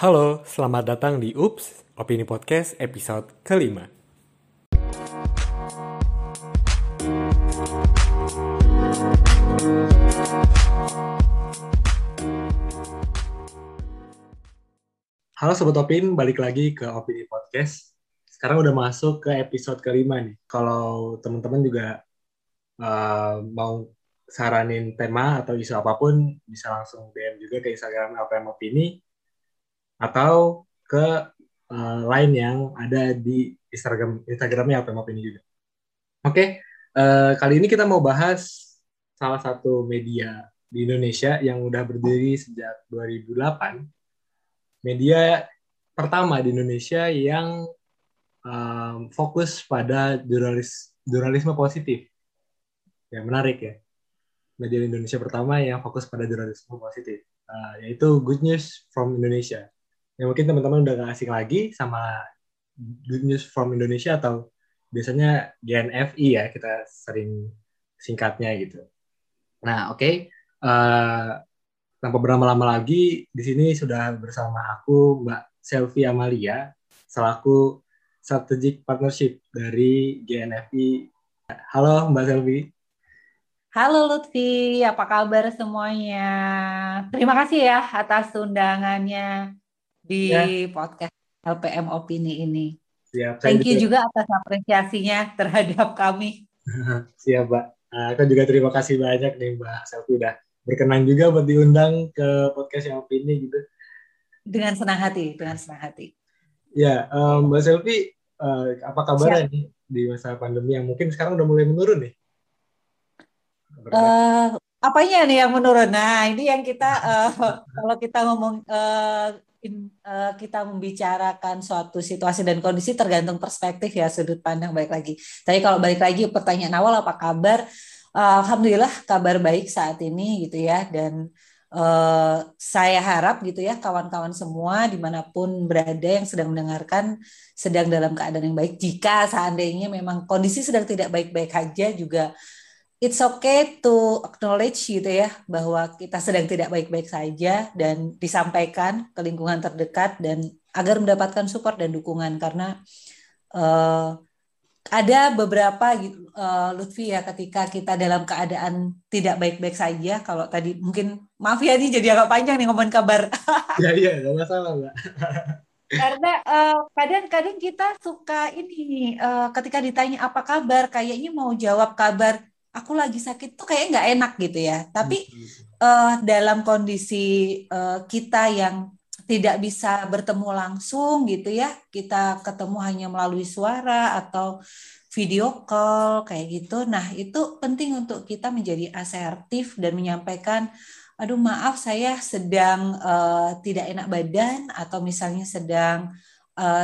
Halo, selamat datang di UPS, Opini Podcast episode kelima. Halo Sobat Opin, balik lagi ke Opini Podcast. Sekarang udah masuk ke episode kelima nih. Kalau teman-teman juga uh, mau saranin tema atau isu apa pun, bisa langsung DM juga ke Instagram LPM Opini atau ke uh, lain yang ada di Instagram Instagramnya LPM Opini juga. Oke, okay, uh, kali ini kita mau bahas salah satu media di Indonesia yang udah berdiri sejak 2008 media pertama di Indonesia yang um, fokus pada jurnalis jurnalisme positif. Ya menarik ya. Media Indonesia pertama yang fokus pada jurnalisme positif, uh, yaitu Good News from Indonesia. Yang mungkin teman-teman udah gak asing lagi sama Good News from Indonesia atau biasanya GNFI ya kita sering singkatnya gitu. Nah oke, okay. uh, tanpa berlama-lama lagi di sini sudah bersama aku Mbak Selvi Amalia selaku strategic partnership dari GNFI. Halo Mbak Selvi. Halo Lutfi, apa kabar semuanya? Terima kasih ya atas undangannya di ya. podcast LPM Opini ini. Siap. Thank you juga atas apresiasinya terhadap kami. Siap, Mbak. Nah, aku juga terima kasih banyak nih Mbak Selvi udah berkenan juga buat diundang ke podcast yang opini gitu. Dengan senang hati, dengan senang hati. Ya, um, Mbak Selvi, uh, apa kabarnya nih di masa pandemi yang mungkin sekarang udah mulai menurun nih? Uh, apanya nih yang menurun? Nah, ini yang kita uh, kalau kita ngomong uh, in, uh, kita membicarakan suatu situasi dan kondisi tergantung perspektif ya sudut pandang baik lagi. Tapi kalau balik lagi pertanyaan awal apa kabar? Alhamdulillah kabar baik saat ini gitu ya dan uh, saya harap gitu ya kawan-kawan semua di mana pun berada yang sedang mendengarkan sedang dalam keadaan yang baik jika seandainya memang kondisi sedang tidak baik-baik saja juga it's okay to acknowledge gitu ya bahwa kita sedang tidak baik-baik saja dan disampaikan ke lingkungan terdekat dan agar mendapatkan support dan dukungan karena uh, ada beberapa uh, Lutfi ya ketika kita dalam keadaan tidak baik-baik saja kalau tadi mungkin maaf ya ini jadi agak panjang nih ngomongin kabar. ya iya nggak masalah mbak. Karena kadang eh, kadang-kadang kita suka ini uh, ketika ditanya apa kabar kayaknya mau jawab kabar aku lagi sakit tuh kayak nggak enak gitu ya. Tapi uh, dalam kondisi uh, kita yang tidak bisa bertemu langsung gitu ya kita ketemu hanya melalui suara atau video call kayak gitu nah itu penting untuk kita menjadi asertif dan menyampaikan aduh maaf saya sedang uh, tidak enak badan atau misalnya sedang uh,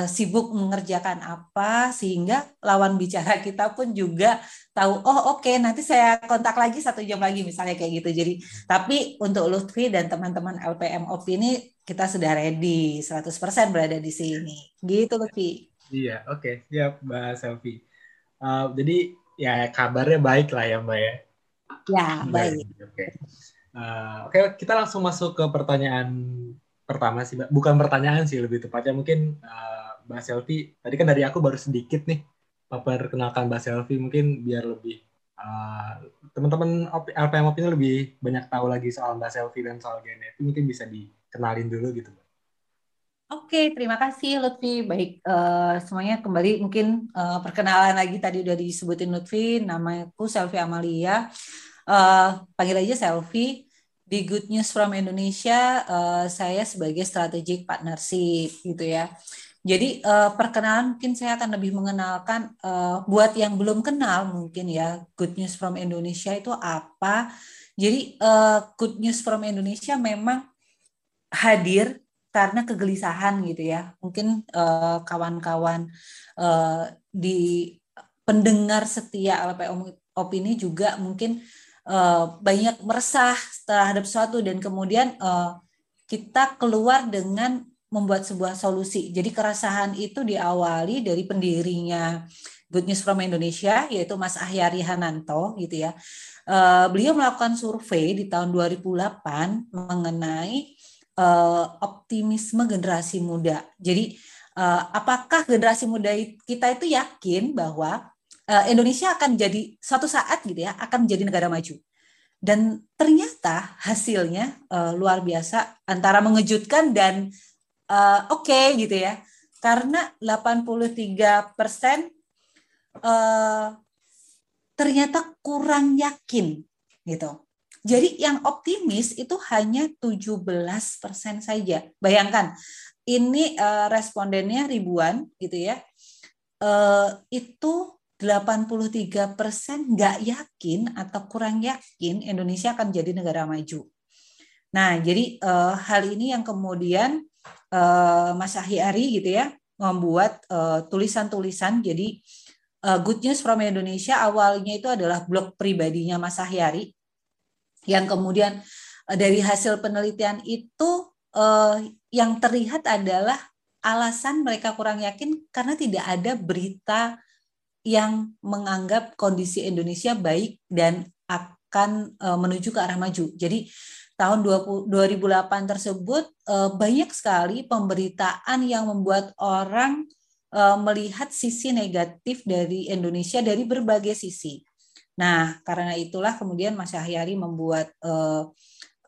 sibuk mengerjakan apa sehingga lawan bicara kita pun juga tahu oh oke okay, nanti saya kontak lagi satu jam lagi misalnya kayak gitu jadi tapi untuk Lutfi dan teman-teman LPM Opini kita sudah ready 100% berada di sini. Gitu Lutfi. Iya, oke. Okay. Siap Mbak Selvi. Uh, jadi ya kabarnya baik lah ya Mbak ya. Ya, baik. Oke. Okay. Uh, Oke, okay, kita langsung masuk ke pertanyaan pertama sih. Bukan pertanyaan sih, lebih tepatnya mungkin uh, Mbak Selvi. Tadi kan dari aku baru sedikit nih perkenalkan Mbak Selvi mungkin biar lebih uh, teman-teman LPM ini lebih banyak tahu lagi soal Mbak Selvi dan soal GNF. Mungkin bisa di kenalin dulu gitu. Oke, terima kasih Lutfi. Baik, uh, semuanya kembali mungkin uh, perkenalan lagi tadi udah disebutin Lutfi. Namaku Selvi Amalia. Uh, panggil aja Selvi. Di Good News from Indonesia, uh, saya sebagai strategic partnership gitu ya. Jadi uh, perkenalan mungkin saya akan lebih mengenalkan uh, buat yang belum kenal mungkin ya Good News from Indonesia itu apa. Jadi uh, Good News from Indonesia memang hadir karena kegelisahan gitu ya. Mungkin kawan kawan-kawan uh, di pendengar setia LP opini juga mungkin banyak meresah terhadap sesuatu dan kemudian uh, kita keluar dengan membuat sebuah solusi. Jadi keresahan itu diawali dari pendirinya Good News from Indonesia yaitu Mas Ahyari Hananto gitu ya. Uh, beliau melakukan survei di tahun 2008 mengenai uh, optimisme generasi muda. Jadi uh, apakah generasi muda kita itu yakin bahwa uh, Indonesia akan jadi suatu saat gitu ya akan menjadi negara maju? Dan ternyata hasilnya uh, luar biasa antara mengejutkan dan uh, oke okay, gitu ya. Karena 83 persen uh, ternyata kurang yakin gitu. Jadi yang optimis itu hanya 17% saja. Bayangkan, ini uh, respondennya ribuan gitu ya. Uh, itu 83% nggak yakin atau kurang yakin Indonesia akan jadi negara maju. Nah, jadi uh, hal ini yang kemudian uh, Mas Ahyari gitu ya membuat tulisan-tulisan. jadi uh, Good News from Indonesia awalnya itu adalah blog pribadinya Mas Ahyari yang kemudian eh, dari hasil penelitian itu yang terlihat adalah alasan mereka kurang yakin karena tidak ada berita yang menganggap kondisi Indonesia baik dan akan uh, menuju ke arah maju. Jadi tahun 20, 2008 tersebut uh, banyak sekali pemberitaan yang membuat orang uh, melihat sisi negatif dari Indonesia dari berbagai sisi. Nah, karena itulah kemudian Mas Syahyari membuat uh,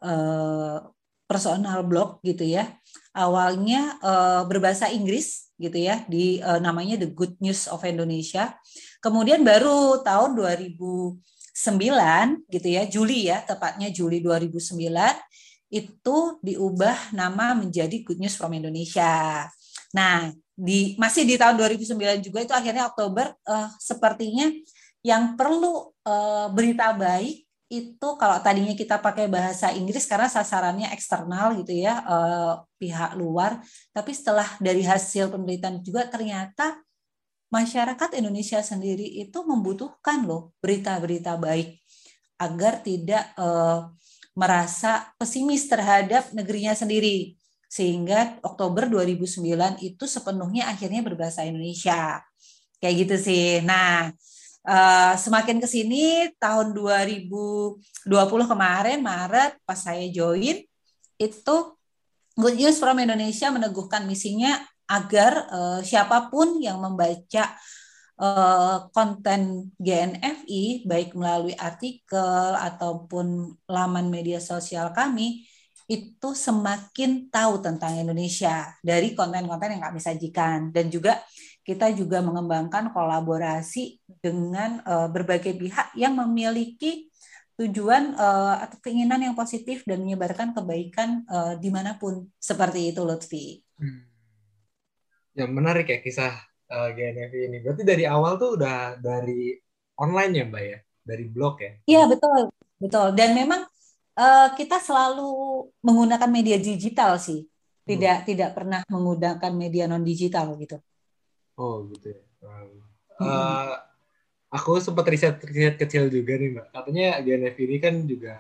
uh, personal blog gitu ya. Awalnya uh, berbahasa Inggris gitu ya, di uh, namanya The Good News of Indonesia. Kemudian baru tahun 2009 gitu ya, Juli ya, tepatnya Juli 2009 itu diubah nama menjadi Good News from Indonesia. Nah, di masih di tahun 2009 juga itu akhirnya Oktober uh, sepertinya yang perlu uh, berita baik itu kalau tadinya kita pakai bahasa Inggris karena sasarannya eksternal gitu ya uh, pihak luar tapi setelah dari hasil penelitian juga ternyata masyarakat Indonesia sendiri itu membutuhkan loh berita-berita baik agar tidak uh, merasa pesimis terhadap negerinya sendiri. Sehingga Oktober 2009 itu sepenuhnya akhirnya berbahasa Indonesia. Kayak gitu sih. Nah Uh, semakin ke sini tahun 2020 kemarin Maret pas saya join itu Good News from Indonesia meneguhkan misinya agar uh, siapa pun yang membaca uh, konten GNFI baik melalui artikel ataupun laman media sosial kami itu semakin tahu tentang Indonesia dari konten-konten yang kami sajikan dan juga kita juga mengembangkan kolaborasi dengan uh, berbagai pihak yang memiliki tujuan uh, atau keinginan yang positif dan menyebarkan kebaikan uh, di mana pun seperti itu Lutfi. Hmm. Ya menarik ya kisah uh, GNF ini. Berarti dari awal tuh udah dari online ya Mbak ya, dari blog ya? Iya betul, betul. Dan memang uh, kita selalu menggunakan media digital sih, tidak hmm. tidak pernah menggunakan media non digital gitu. Oh gitu ya. Uh, aku sempat riset riset kecil juga nih mbak. Katanya GNF ini kan juga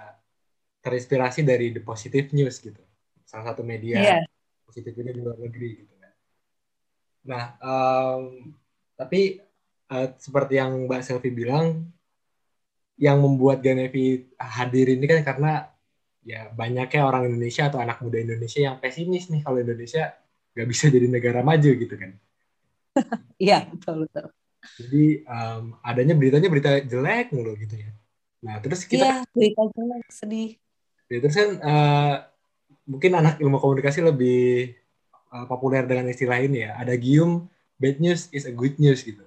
terinspirasi dari The Positive News gitu. Salah satu media yeah. positif ini di luar negeri gitu kan. Nah, um, tapi uh, seperti yang Mbak Selvi bilang, yang membuat GNFI hadir ini kan karena ya banyaknya orang Indonesia atau anak muda Indonesia yang pesimis nih kalau Indonesia nggak bisa jadi negara maju gitu kan. Iya betul betul. Jadi um, adanya beritanya berita jelek mulu gitu ya. Nah terus kita. Iya berita jelek sedih. Ya, terus kan uh, mungkin anak ilmu komunikasi lebih uh, populer dengan istilah ini ya. Ada gium bad news is a good news gitu.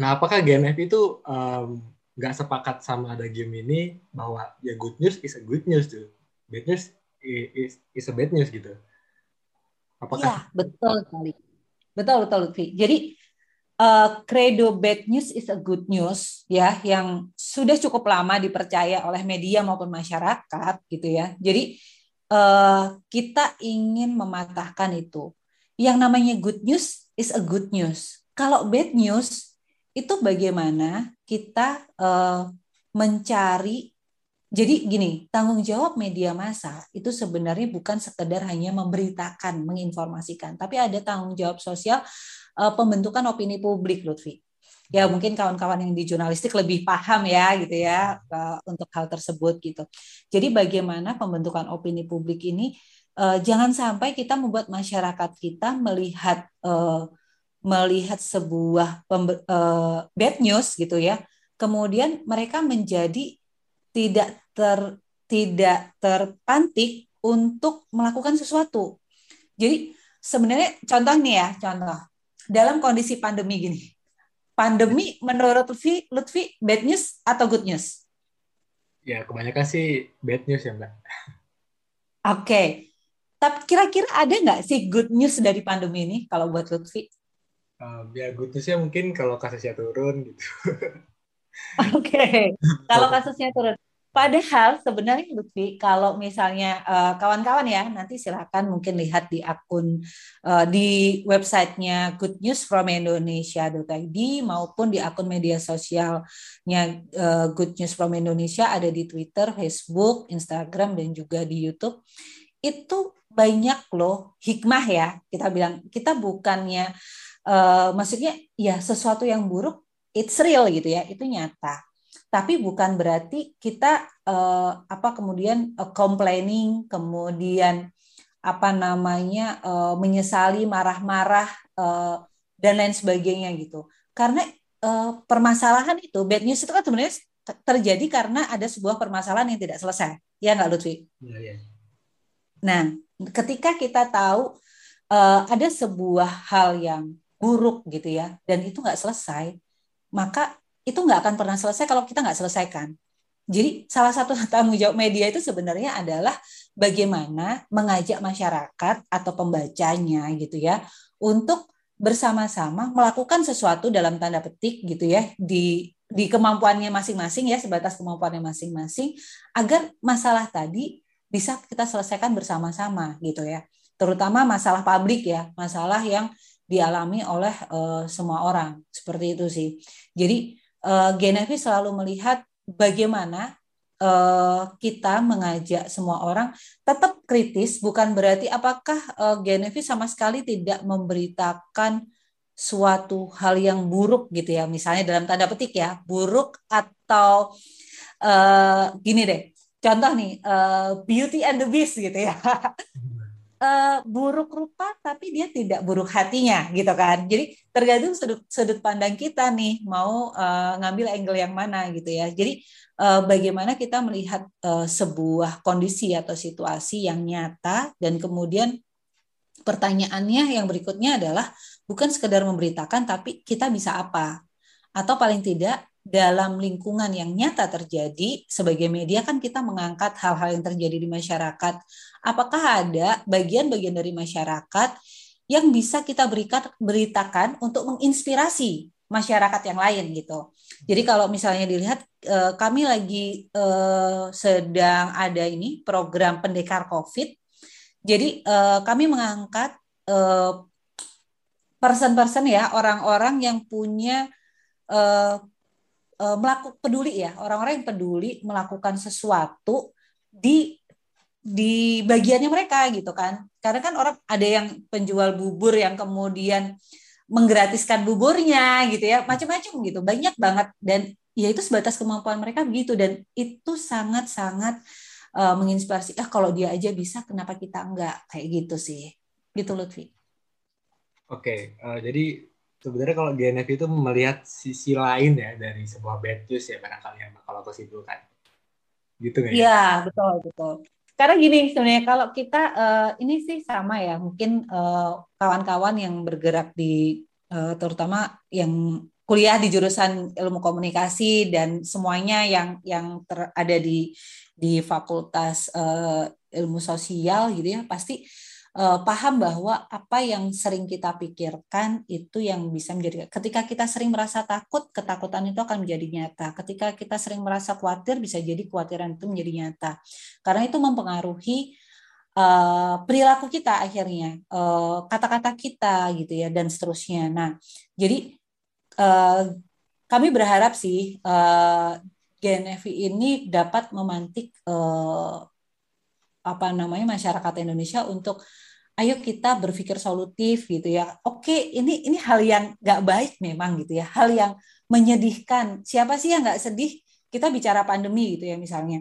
Nah apakah GNF itu um, nggak sepakat sama ada game ini bahwa ya good news is a good news tuh, bad news is, is a bad news gitu. Apakah? Iya betul sekali Betul betul Lutfi. Jadi uh, credo bad news is a good news ya yang sudah cukup lama dipercaya oleh media maupun masyarakat gitu ya. Jadi uh, kita ingin mematahkan itu. Yang namanya good news is a good news. Kalau bad news itu bagaimana kita uh, mencari jadi gini, tanggung jawab media massa itu sebenarnya bukan sekedar hanya memberitakan, menginformasikan, tapi ada tanggung jawab sosial uh, pembentukan opini publik, Lutfi. Ya mungkin kawan-kawan yang di jurnalistik lebih paham ya gitu ya uh, untuk hal tersebut gitu. Jadi bagaimana pembentukan opini publik ini uh, jangan sampai kita membuat masyarakat kita melihat uh, melihat sebuah uh, bad news gitu ya kemudian mereka menjadi tidak ter tidak terpantik untuk melakukan sesuatu. Jadi sebenarnya contoh nih ya contoh. Dalam kondisi pandemi gini. Pandemi menurut Lutfi Lutfi bad news atau good news? Ya kebanyakan sih bad news ya mbak. Oke. Okay. tapi kira-kira ada nggak sih good news dari pandemi ini kalau buat Lutfi um, ya good newsnya mungkin kalau kasusnya turun gitu. Oke okay. kalau kasusnya turun. Padahal sebenarnya Lutfi kalau misalnya uh, kawan-kawan ya nanti silakan mungkin lihat di akun uh, di websitenya Good News from Indonesia.id maupun di akun media sosialnya uh, Good News from Indonesia ada di Twitter, Facebook, Instagram dan juga di YouTube. Itu banyak loh hikmah ya kita bilang. Kita bukannya uh, maksudnya ya sesuatu yang buruk it's real gitu ya itu nyata tapi bukan berarti kita uh, apa kemudian uh, complaining kemudian apa namanya uh, menyesali marah-marah uh, dan lain sebagainya gitu karena uh, permasalahan itu bad news itu kan sebenarnya terjadi karena ada sebuah permasalahan yang tidak selesai ya nggak Lutfi? Ya, ya. Nah ketika kita tahu uh, ada sebuah hal yang buruk gitu ya dan itu nggak selesai maka itu nggak akan pernah selesai kalau kita nggak selesaikan. Jadi salah satu tanggung jawab media itu sebenarnya adalah bagaimana mengajak masyarakat atau pembacanya gitu ya untuk bersama-sama melakukan sesuatu dalam tanda petik gitu ya di di kemampuannya masing-masing ya sebatas kemampuannya masing-masing agar masalah tadi bisa kita selesaikan bersama-sama gitu ya terutama masalah publik ya masalah yang dialami oleh uh, semua orang. Seperti itu sih. Jadi uh, Genevi selalu melihat bagaimana uh, kita mengajak semua orang tetap kritis, bukan berarti apakah uh, Genevi sama sekali tidak memberitakan suatu hal yang buruk gitu ya, misalnya dalam tanda petik ya, buruk atau uh, gini deh, contoh nih uh, Beauty and the Beast gitu ya. Uh, buruk rupa tapi dia tidak buruk hatinya gitu kan. Jadi tergantung sudut sudut pandang kita nih mau uh, ngambil angle yang mana gitu ya. Jadi uh, bagaimana kita melihat uh, sebuah kondisi atau situasi yang nyata dan kemudian pertanyaannya yang berikutnya adalah bukan sekedar memberitakan tapi kita bisa apa atau paling tidak dalam lingkungan yang nyata terjadi sebagai media kan kita mengangkat hal-hal yang terjadi di masyarakat. Apakah ada bagian-bagian dari masyarakat yang bisa kita berikan beritakan untuk menginspirasi masyarakat yang lain gitu. Jadi kalau misalnya dilihat eh, kami lagi eh, sedang ada ini program pendekar Covid. Jadi eh, kami mengangkat person-person ya orang-orang yang punya melakukan peduli ya orang-orang yang peduli melakukan sesuatu di di bagiannya mereka gitu kan. Karena kan orang ada yang penjual bubur yang kemudian menggratiskan buburnya gitu ya macam-macam gitu banyak banget. Dan ya itu sebatas kemampuan mereka begitu dan itu sangat-sangat uh, menginspirasi. Ah kalau dia aja bisa kenapa kita enggak? Kayak gitu sih. Gitu Lutfi. Oke okay, uh, eh, jadi sebenarnya kalau GNF itu melihat sisi lain ya dari sebuah bad news ya barangkali yang kalau aku simpulkan gitu nggak ya? Iya betul betul. Karena gini sebenarnya kalau kita uh, ini sih sama ya mungkin eh, kawan-kawan uh, yang bergerak di uh, terutama yang kuliah di jurusan ilmu komunikasi dan semuanya yang yang ada di di fakultas uh, ilmu sosial gitu ya pasti uh, paham bahwa apa yang sering kita pikirkan itu yang bisa menjadi ketika kita sering merasa takut ketakutan itu akan menjadi nyata. Ketika kita sering merasa khawatir bisa jadi kekhawatiran itu menjadi nyata. Karena itu mempengaruhi uh, perilaku kita akhirnya kata kata-kata kita gitu ya dan seterusnya. Nah jadi uh, kami berharap sih uh, GNFI ini dapat memantik uh, apa namanya masyarakat Indonesia untuk ayo kita berpikir solutif gitu ya. Oke, ini ini hal yang nggak baik memang gitu ya, hal yang menyedihkan. Siapa sih yang nggak sedih? Kita bicara pandemi gitu ya misalnya.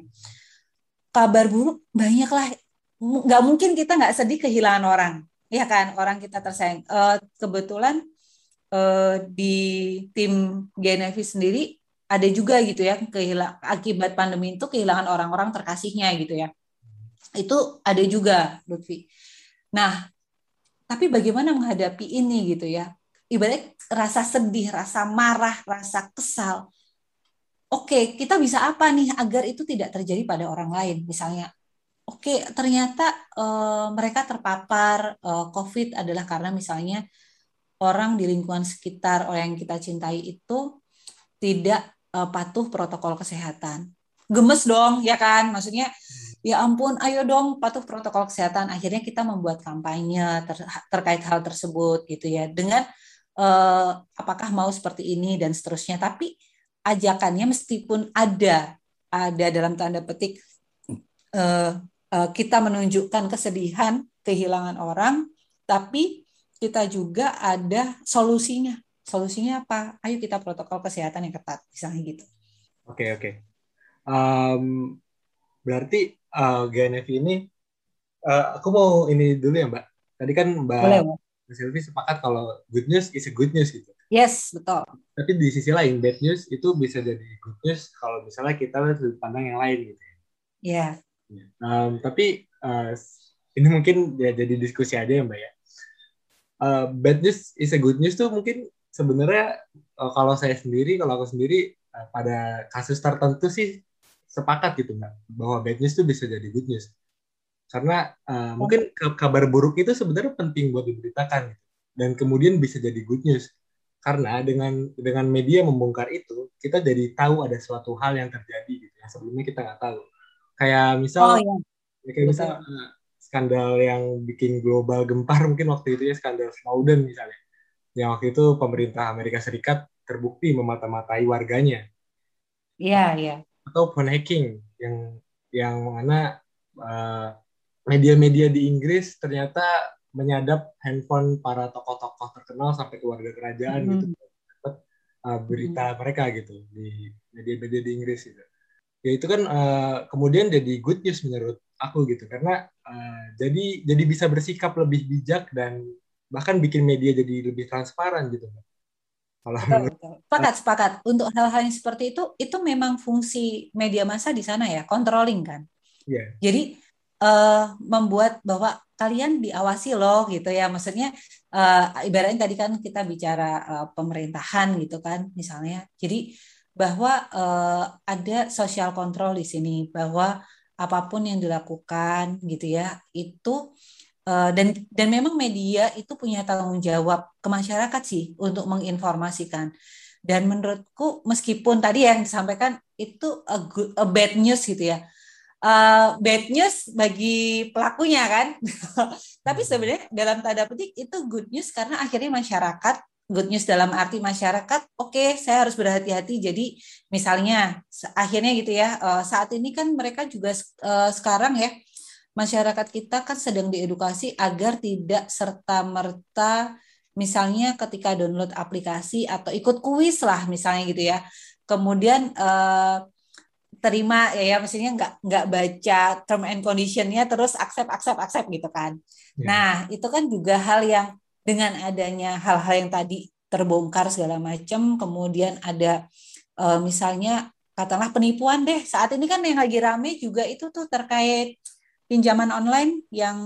Kabar buruk banyaklah nggak mungkin kita nggak sedih kehilangan orang, ya kan? Orang kita tersayang. Uh, kebetulan uh, di tim GNFI sendiri ada juga gitu ya kehilang akibat pandemi itu kehilangan orang-orang terkasihnya gitu ya. Itu ada juga, Lutfi. Nah, tapi bagaimana menghadapi ini gitu ya? Ibaratnya rasa sedih, rasa marah, rasa kesal. Oke, kita bisa apa nih agar itu tidak terjadi pada orang lain? Misalnya oke ternyata uh, mereka terpapar uh, COVID adalah karena misalnya orang di lingkungan sekitar orang yang kita cintai itu tidak uh, patuh protokol kesehatan. Gemes dong, ya kan? Maksudnya ya ampun, ayo dong patuh protokol kesehatan. Akhirnya kita membuat kampanye ter terkait hal tersebut gitu ya. Dengan uh, apakah mau seperti ini dan seterusnya. Tapi ajakannya meskipun ada ada dalam tanda petik uh, Eh, kita menunjukkan kesedihan kehilangan orang, tapi kita juga ada solusinya. Solusinya apa? Ayo kita protokol kesehatan yang ketat, misalnya gitu. Oke okay, oke. Okay. Um, berarti uh, eh, GNF ini, uh, aku mau ini dulu ya Mbak. Tadi kan Mbak Boleh, Sylvie sepakat kalau good news is a good news gitu. Yes, betul. Tapi di sisi lain bad news itu bisa jadi good news kalau misalnya kita lihat sudut pandang yang lain gitu. Ya. Iya. Yeah. Um, tapi uh, ini mungkin ya jadi diskusi aja ya mbak ya. Uh, bad news is a good news tuh mungkin sebenarnya uh, kalau saya sendiri, kalau aku sendiri uh, pada kasus tertentu sih sepakat gitu mbak bahwa bad news tuh bisa jadi good news. Karena uh, mungkin kabar buruk itu sebenarnya penting buat diberitakan gitu. dan kemudian bisa jadi good news karena dengan dengan media membongkar itu kita jadi tahu ada suatu hal yang terjadi gitu yang sebelumnya kita nggak tahu Kayak misal, oh, iya. ya, kayak misal uh, skandal yang bikin global gempar mungkin waktu itu ya skandal Snowden misalnya. Yang waktu itu pemerintah Amerika Serikat terbukti memata-matai warganya. Iya, iya. Atau phone hacking yang yang mana uh, media-media di Inggris ternyata menyadap handphone para tokoh-tokoh terkenal sampai keluarga kerajaan mm -hmm. gitu dapat uh, berita mm -hmm. mereka gitu di media-media di Inggris gitu ya itu kan uh, kemudian jadi good news menurut aku gitu karena uh, jadi jadi bisa bersikap lebih bijak dan bahkan bikin media jadi lebih transparan gitu kalau sepakat sepakat. Untuk hal-hal yang seperti itu itu memang fungsi media massa di sana ya controlling kan. Yeah. jadi uh, membuat bahwa kalian diawasi loh gitu ya. Maksudnya uh, ibaratnya tadi kan kita bicara uh, pemerintahan gitu kan misalnya. Jadi bahwa uh, ada social control di sini bahwa apa pun yang dilakukan gitu ya itu uh, dan dan memang media itu punya tanggung jawab ke masyarakat sih untuk menginformasikan. Dan menurutku meskipun tadi yang disampaikan itu a, good, a bad news gitu ya. Uh, bad news bagi pelakunya kan. Tapi sebenarnya dalam tanda petik itu good news karena akhirnya masyarakat good news dalam arti masyarakat, oke okay, saya harus berhati-hati. Jadi misalnya akhirnya gitu ya, uh, saat ini kan mereka juga uh, sekarang ya masyarakat kita kan sedang diedukasi agar tidak serta merta misalnya ketika download aplikasi atau ikut kuis lah misalnya gitu ya, kemudian uh, terima ya, ya maksudnya nggak nggak baca term and conditionnya terus accept accept accept gitu kan. Yeah. Nah itu kan juga hal yang dengan adanya hal-hal yang tadi terbongkar segala macam, kemudian ada uh, misalnya katakanlah penipuan deh. Saat ini kan yang lagi rame juga itu tuh terkait pinjaman online yang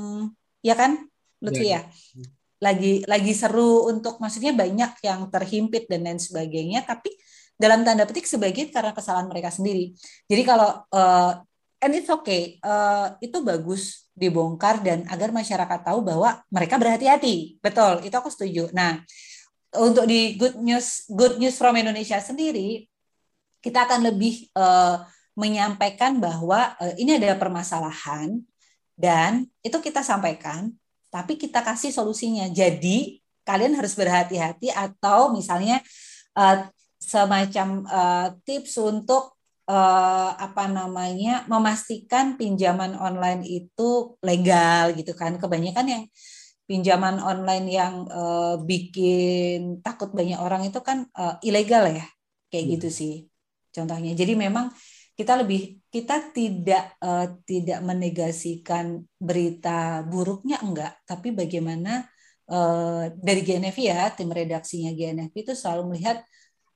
ya kan, Lutfi ya. ya. Lagi lagi seru untuk maksudnya banyak yang terhimpit dan lain sebagainya, tapi dalam tanda petik sebagian karena kesalahan mereka sendiri. Jadi kalau uh, and it's okay, uh, itu bagus dibongkar dan agar masyarakat tahu bahwa mereka berhati-hati. Betul, itu aku setuju. Nah, untuk di good news good news from Indonesia sendiri, kita akan lebih uh, menyampaikan bahwa uh, ini ada permasalahan dan itu kita sampaikan, tapi kita kasih solusinya. Jadi kalian harus berhati-hati atau misalnya uh, semacam uh, tips untuk uh, apa namanya memastikan pinjaman online itu legal gitu kan kebanyakan yang pinjaman online yang uh, bikin takut banyak orang itu kan uh, ilegal ya kayak hmm. gitu sih contohnya jadi memang kita lebih kita tidak uh, tidak menegasikan berita buruknya enggak, tapi bagaimana uh, dari GNFI ya tim redaksinya GNFI itu selalu melihat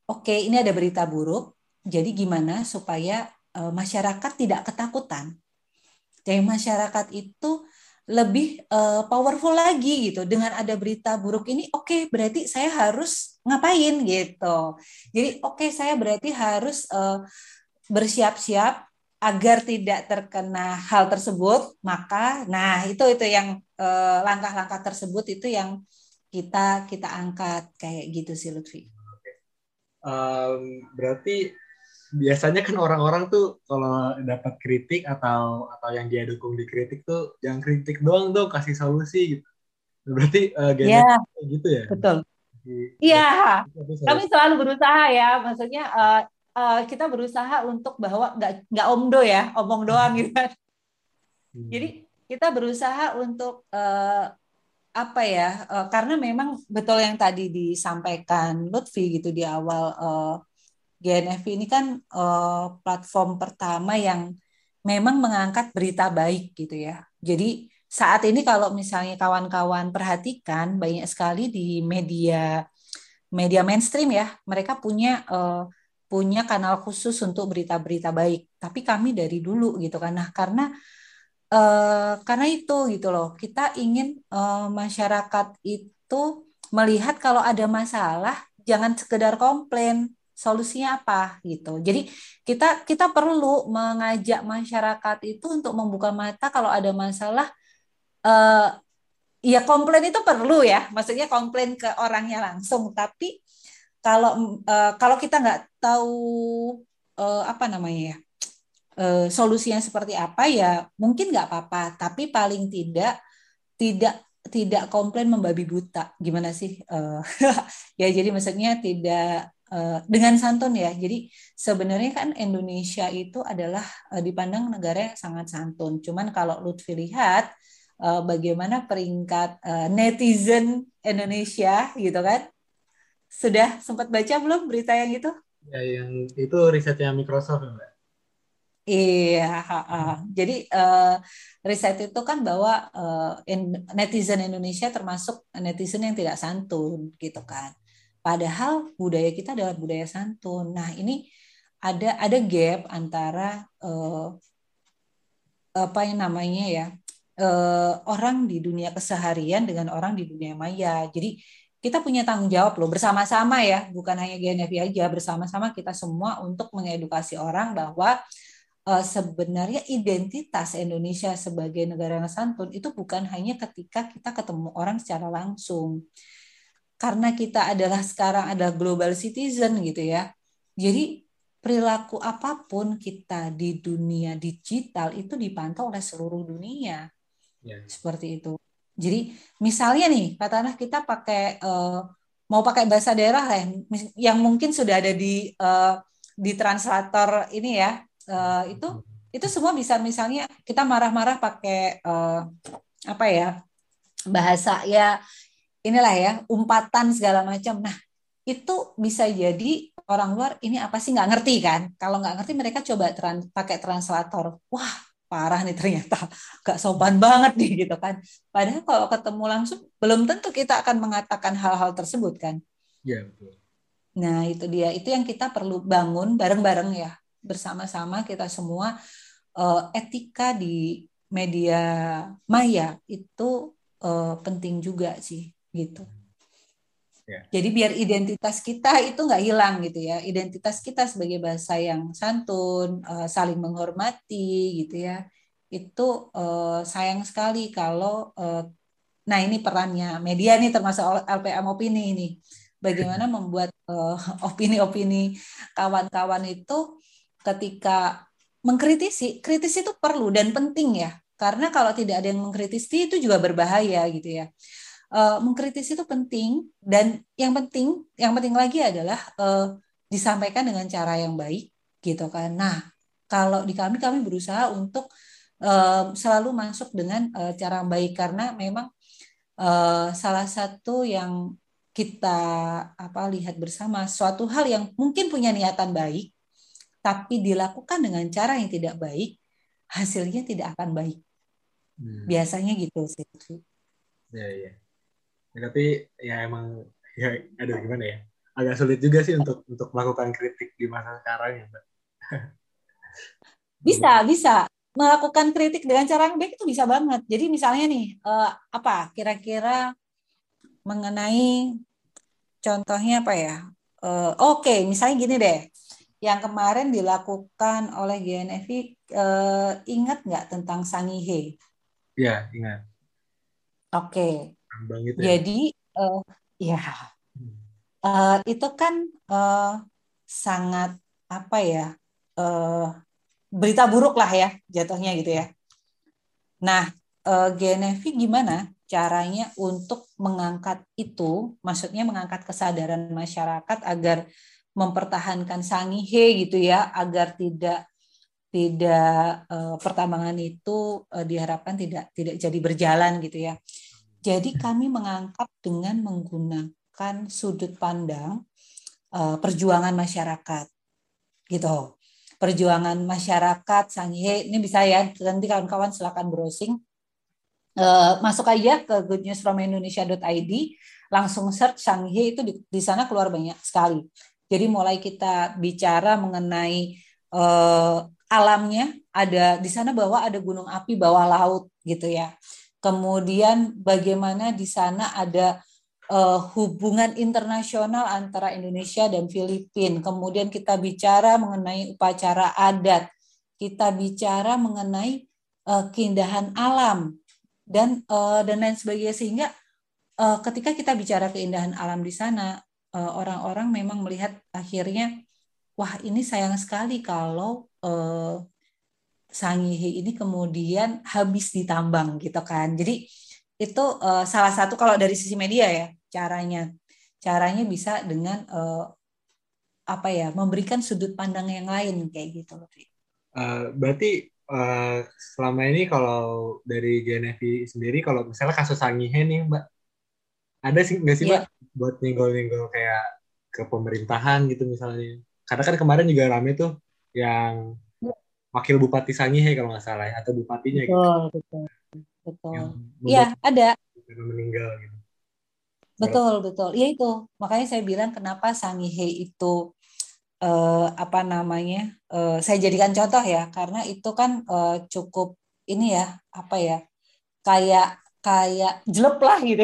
oke okay, ini ada berita buruk, jadi gimana supaya uh, masyarakat tidak ketakutan. Jadi masyarakat itu lebih uh, powerful lagi gitu. Dengan ada berita buruk ini oke okay, berarti saya harus ngapain gitu? Jadi oke okay, saya berarti harus uh, bersiap-siap agar tidak terkena hal tersebut maka nah itu itu yang eh, langkah-langkah tersebut itu yang kita kita angkat kayak gitu sih Lutfi. Um, berarti biasanya kan orang-orang tuh kalau dapat kritik atau atau yang dia dukung dikritik tuh jangan kritik doang tuh kasih solusi gitu. Berarti uh, ya, gitu ya. Betul. Iya. Kami selalu berusaha ya, maksudnya uh, uh, kita berusaha untuk bahwa nggak nggak omdo ya, omong doang gitu kan. Hmm. Jadi kita berusaha untuk uh, apa ya? Uh, karena memang betul yang tadi disampaikan Lutfi gitu di awal uh, GNF ini kan uh, platform pertama yang memang mengangkat berita baik gitu ya. Jadi saat ini kalau misalnya kawan-kawan perhatikan banyak sekali di media media mainstream ya, mereka punya uh, punya kanal khusus untuk berita-berita baik. Tapi kami dari dulu gitu kan. Nah, karena uh, karena itu gitu loh. Kita ingin uh, masyarakat itu melihat kalau ada masalah jangan sekedar komplain, solusinya apa gitu. Jadi kita kita perlu mengajak masyarakat itu untuk membuka mata kalau ada masalah uh, ya komplain itu perlu ya. Maksudnya komplain ke orangnya langsung, tapi kalau uh, kalau kita nggak tahu uh, apa namanya ya uh, solusinya seperti apa ya mungkin nggak apa-apa. Tapi paling tidak tidak tidak komplain membabi buta. Gimana sih uh, ya jadi maksudnya tidak dengan santun ya. Jadi sebenarnya kan Indonesia itu adalah uh, dipandang negara yang sangat santun. Cuman kalau Lutfi lihat bagaimana peringkat netizen Indonesia gitu kan sudah sempat baca belum berita yang itu? Ya, yang itu risetnya Microsoft, Mbak. Iya, uh, jadi uh, riset itu kan bahwa uh, in, netizen Indonesia termasuk netizen yang tidak santun, gitu kan. Padahal budaya kita adalah budaya santun. Nah, ini ada ada gap antara uh, apa yang namanya ya uh, orang di dunia keseharian dengan orang di dunia maya. Jadi kita punya tanggung jawab loh bersama-sama ya, bukan hanya GNFI aja, bersama-sama kita semua untuk mengedukasi orang bahwa uh, sebenarnya identitas Indonesia sebagai negara yang santun itu bukan hanya ketika kita ketemu orang secara langsung. Karena kita adalah sekarang ada global citizen gitu ya. Jadi perilaku apa pun kita di dunia digital itu dipantau oleh seluruh dunia. Yeah. Seperti itu. Jadi misalnya nih, katakanlah kita pakai uh, mau pakai bahasa daerah lah yang mungkin sudah ada di uh, di translator ini ya, uh, itu itu semua bisa misalnya kita marah-marah pakai uh, apa ya bahasa ya inilah ya umpatan segala macam. Nah itu bisa jadi orang luar ini apa sih nggak ngerti kan? Kalau nggak ngerti mereka coba trans pakai translator. Wah parah nih ternyata gak sopan banget nih gitu kan. Padahal kalau ketemu langsung belum tentu kita akan mengatakan hal-hal tersebut kan. Iya betul. Nah itu dia itu yang kita perlu bangun bareng-bareng ya bersama-sama kita semua uh, etika di media maya itu uh, penting juga sih gitu. Yeah. Jadi biar identitas kita itu nggak hilang gitu ya. Identitas kita sebagai bahasa yang santun, uh, saling menghormati gitu ya. Itu uh, sayang sekali kalau uh, nah ini perannya media nih termasuk LPM opini ini. Bagaimana membuat opini-opini kawan-kawan itu ketika mengkritisi, kritis itu perlu dan penting ya. Karena kalau tidak ada yang mengkritisi itu juga berbahaya gitu ya uh, mengkritisi itu penting dan yang penting yang penting lagi adalah uh, disampaikan dengan cara yang baik gitu kan. Nah, kalau di kami kami berusaha untuk uh, selalu masuk dengan uh, cara yang baik karena memang uh, salah satu yang kita apa lihat bersama suatu hal yang mungkin punya niatan baik tapi dilakukan dengan cara yang tidak baik, hasilnya tidak akan baik. Hmm. Biasanya gitu sih. Ya, ya. Tapi ya emang ya aduh gimana ya? Agak sulit juga sih untuk untuk melakukan kritik di masa sekarang ya, Mbak. Bisa, bisa. Melakukan kritik dengan cara yang baik itu bisa banget. Jadi misalnya nih, uh, apa kira-kira mengenai contohnya apa ya? Uh, Oke, okay, misalnya gini deh, yang kemarin dilakukan oleh GNFI uh, ingat nggak tentang Sangihe? Iya, ingat. Oke. Okay. Ya? Jadi uh, ya uh, itu kan uh, sangat apa ya? Uh, berita buruk lah ya jatuhnya gitu ya. Nah, uh, GNFI gimana caranya untuk mengangkat itu, maksudnya mengangkat kesadaran masyarakat agar mempertahankan sangihe gitu ya, agar tidak tidak uh, pertambangan itu uh, diharapkan tidak tidak jadi berjalan gitu ya. Jadi kami mengangkat dengan menggunakan sudut pandang uh, perjuangan masyarakat gitu. Perjuangan masyarakat sangihe ini bisa ya nanti kawan-kawan silakan browsing Uh, masuk aja ke goodnewsfromindonesia.id, langsung search Shanghai itu di, di sana keluar banyak sekali. Jadi mulai kita bicara mengenai uh, alamnya, ada di sana bahwa ada gunung api bawah laut gitu ya. Kemudian bagaimana di sana ada uh, hubungan internasional antara Indonesia dan Filipina. Kemudian kita bicara mengenai upacara adat, kita bicara mengenai uh, keindahan alam dan uh, dan lain sebagainya sehingga uh, ketika kita bicara keindahan alam di sana eh, orang-orang memang melihat akhirnya wah ini sayang sekali kalau uh, sangihe ini kemudian habis ditambang gitu kan jadi itu uh, salah satu kalau dari sisi media ya caranya caranya bisa dengan uh, apa ya memberikan sudut pandang yang lain kayak gitu loh. Uh, berarti uh, selama ini kalau dari GNFI sendiri kalau misalnya kasus Sangihe nih Mbak ada sih nggak sih yeah. Mbak buat nyenggol-nyenggol kayak ke pemerintahan gitu misalnya karena kan kemarin juga rame tuh yang wakil bupati Sangihe kalau nggak salah ya atau bupatinya betul, gitu betul. Betul iya ada. meninggal gitu. Betul betul. Iya itu. Makanya saya bilang kenapa Sangihe itu uh, apa namanya uh, saya jadikan contoh ya. Karena itu kan uh, cukup ini ya apa ya kayak kayak jelek lah gitu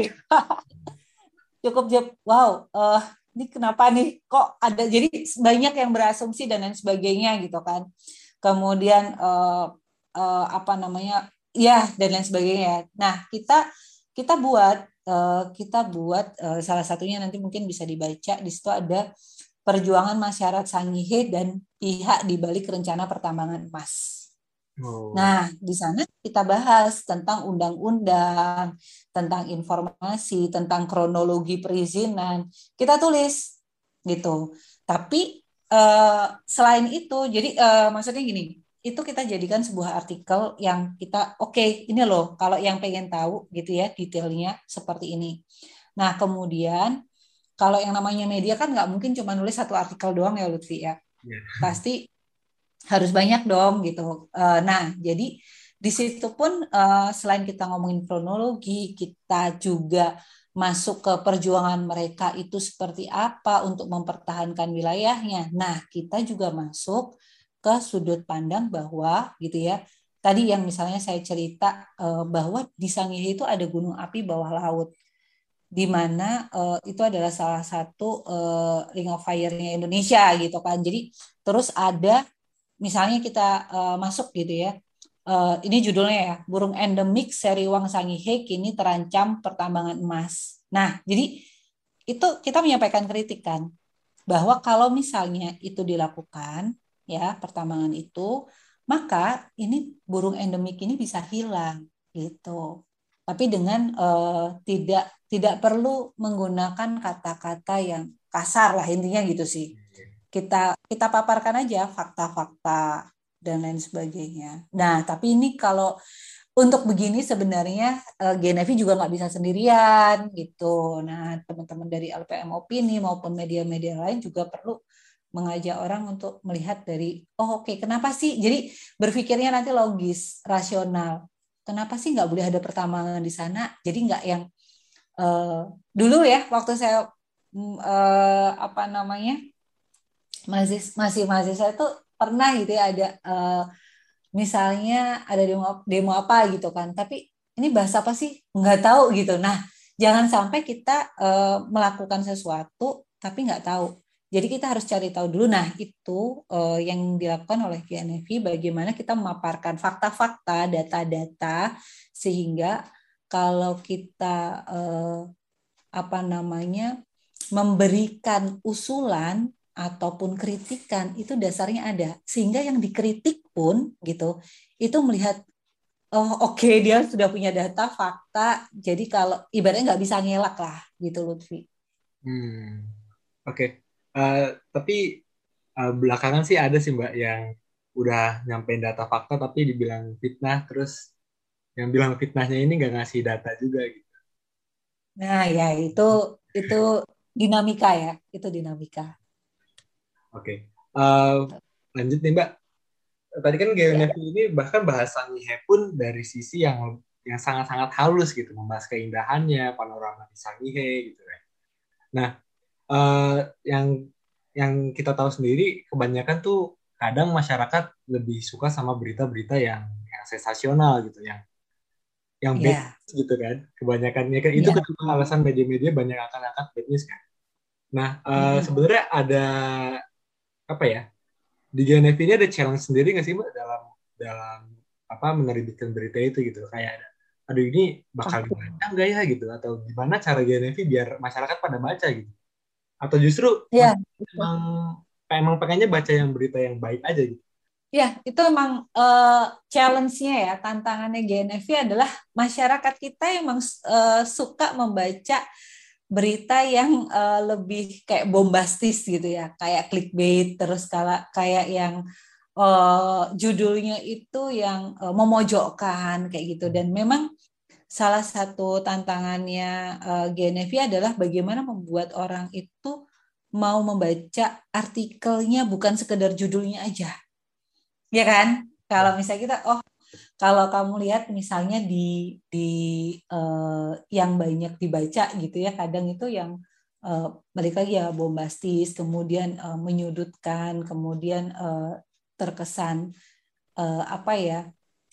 cukup jelek. Wow uh, ini kenapa nih? Kok ada jadi banyak yang berasumsi dan lain sebagainya gitu kan kemudian uh, uh, apa namanya ya dan lain sebagainya nah kita kita buat uh, kita buat uh, salah satunya nanti mungkin bisa dibaca di situ ada perjuangan masyarakat Sangihe dan pihak di balik rencana pertambangan emas. Oh. Nah, di sana kita bahas tentang undang-undang, tentang informasi, tentang kronologi perizinan. Kita tulis gitu. Tapi uh, selain itu, jadi uh, maksudnya gini, itu kita jadikan sebuah artikel yang kita oke okay, ini loh kalau yang pengen tahu gitu ya detailnya seperti ini. Nah kemudian kalau yang namanya media kan nggak mungkin cuma nulis satu artikel doang ya Lutfi ya. Yeah. Pasti harus banyak dong gitu. Uh, nah, jadi di situ pun uh, selain kita ngomongin kronologi, kita juga masuk ke perjuangan mereka itu seperti apa untuk mempertahankan wilayahnya. Nah, kita juga masuk ke sudut pandang bahwa gitu ya. Tadi yang misalnya saya cerita uh, bahwa di Sangihe itu ada gunung api bawah laut di mana uh, itu adalah salah satu uh, Ring of Fire-nya Indonesia gitu kan. Jadi terus ada misalnya kita uh, masuk gitu ya. Uh, ini judulnya ya, burung endemik Seriwang Sangihe kini terancam pertambangan emas. Nah, jadi itu kita menyampaikan kritik kan bahwa kalau misalnya itu dilakukan ya pertambangan itu, maka ini burung endemik ini bisa hilang gitu. Tapi dengan uh, tidak tidak perlu menggunakan kata-kata yang kasar lah intinya gitu sih. Kita kita paparkan aja fakta-fakta dan lain sebagainya. Nah tapi ini kalau untuk begini sebenarnya uh, Genevi juga nggak bisa sendirian gitu. Nah teman-teman dari LPM Opini maupun media-media lain juga perlu mengajak orang untuk melihat dari oh oke okay, kenapa sih? Jadi berpikirnya nanti logis rasional. Kenapa sih nggak boleh ada pertambangan di sana? Jadi nggak yang uh, dulu ya waktu saya uh, apa namanya masih masih mahasiswa itu pernah gitu ya ada uh, misalnya ada demo demo apa gitu kan. Tapi ini bahasa apa sih? Nggak tahu gitu. Nah jangan sampai kita uh, melakukan sesuatu tapi nggak tahu. Jadi kita harus cari tahu dulu. Nah, itu uh, yang dilakukan oleh GNFI bagaimana kita memaparkan fakta-fakta, data-data sehingga kalau kita uh, apa namanya memberikan usulan ataupun kritikan itu dasarnya ada sehingga yang dikritik pun gitu itu melihat oh oke okay, dia sudah punya data fakta jadi kalau ibaratnya nggak bisa ngelak lah gitu Lutfi. Hmm. Oke, okay. Uh, tapi uh, belakangan sih ada sih Mbak yang udah nyampein data fakta tapi dibilang fitnah terus yang bilang fitnahnya ini nggak ngasih data juga gitu. Nah ya itu itu dinamika ya itu dinamika. Oke okay. uh, lanjut nih Mbak. Tadi kan GeoNavi ya. ini bahkan bahasanya pun dari sisi yang yang sangat-sangat halus gitu membahas keindahannya panorama di Sangihe gitu kan. Nah uh, yang yang kita tahu sendiri kebanyakan tuh kadang masyarakat lebih suka sama berita-berita yang yang sensasional gitu yang yang bad yeah. gitu kan kebanyakannya kan itu yeah. kan alasan media-media banyak akan angkat bad news kan nah uh, mm. sebenarnya ada apa ya di GNF ini ada challenge sendiri nggak sih mbak dalam dalam apa menerbitkan berita itu gitu? Kayak ada aduh ini bakal dibaca nggak ya? gitu atau gimana cara GNF biar masyarakat pada baca gitu? Atau justru ya. emang emang pengennya baca yang berita yang baik aja gitu? Ya, itu emang uh, challenge-nya ya, tantangannya GNFI adalah masyarakat kita emang uh, suka membaca berita yang uh, lebih kayak bombastis gitu ya, kayak clickbait, terus kala kayak yang uh, judulnya itu yang uh, memojokkan kayak gitu. Dan memang salah satu tantangannya uh, GNFI adalah bagaimana membuat orang itu mau membaca artikelnya bukan sekedar judulnya aja. Ya kan? Kalau misalnya kita oh kalau kamu lihat misalnya di di uh, yang banyak dibaca gitu ya, kadang itu yang uh, balik lagi ya bombastis, kemudian uh, menyudutkan, kemudian uh, terkesan uh, apa ya?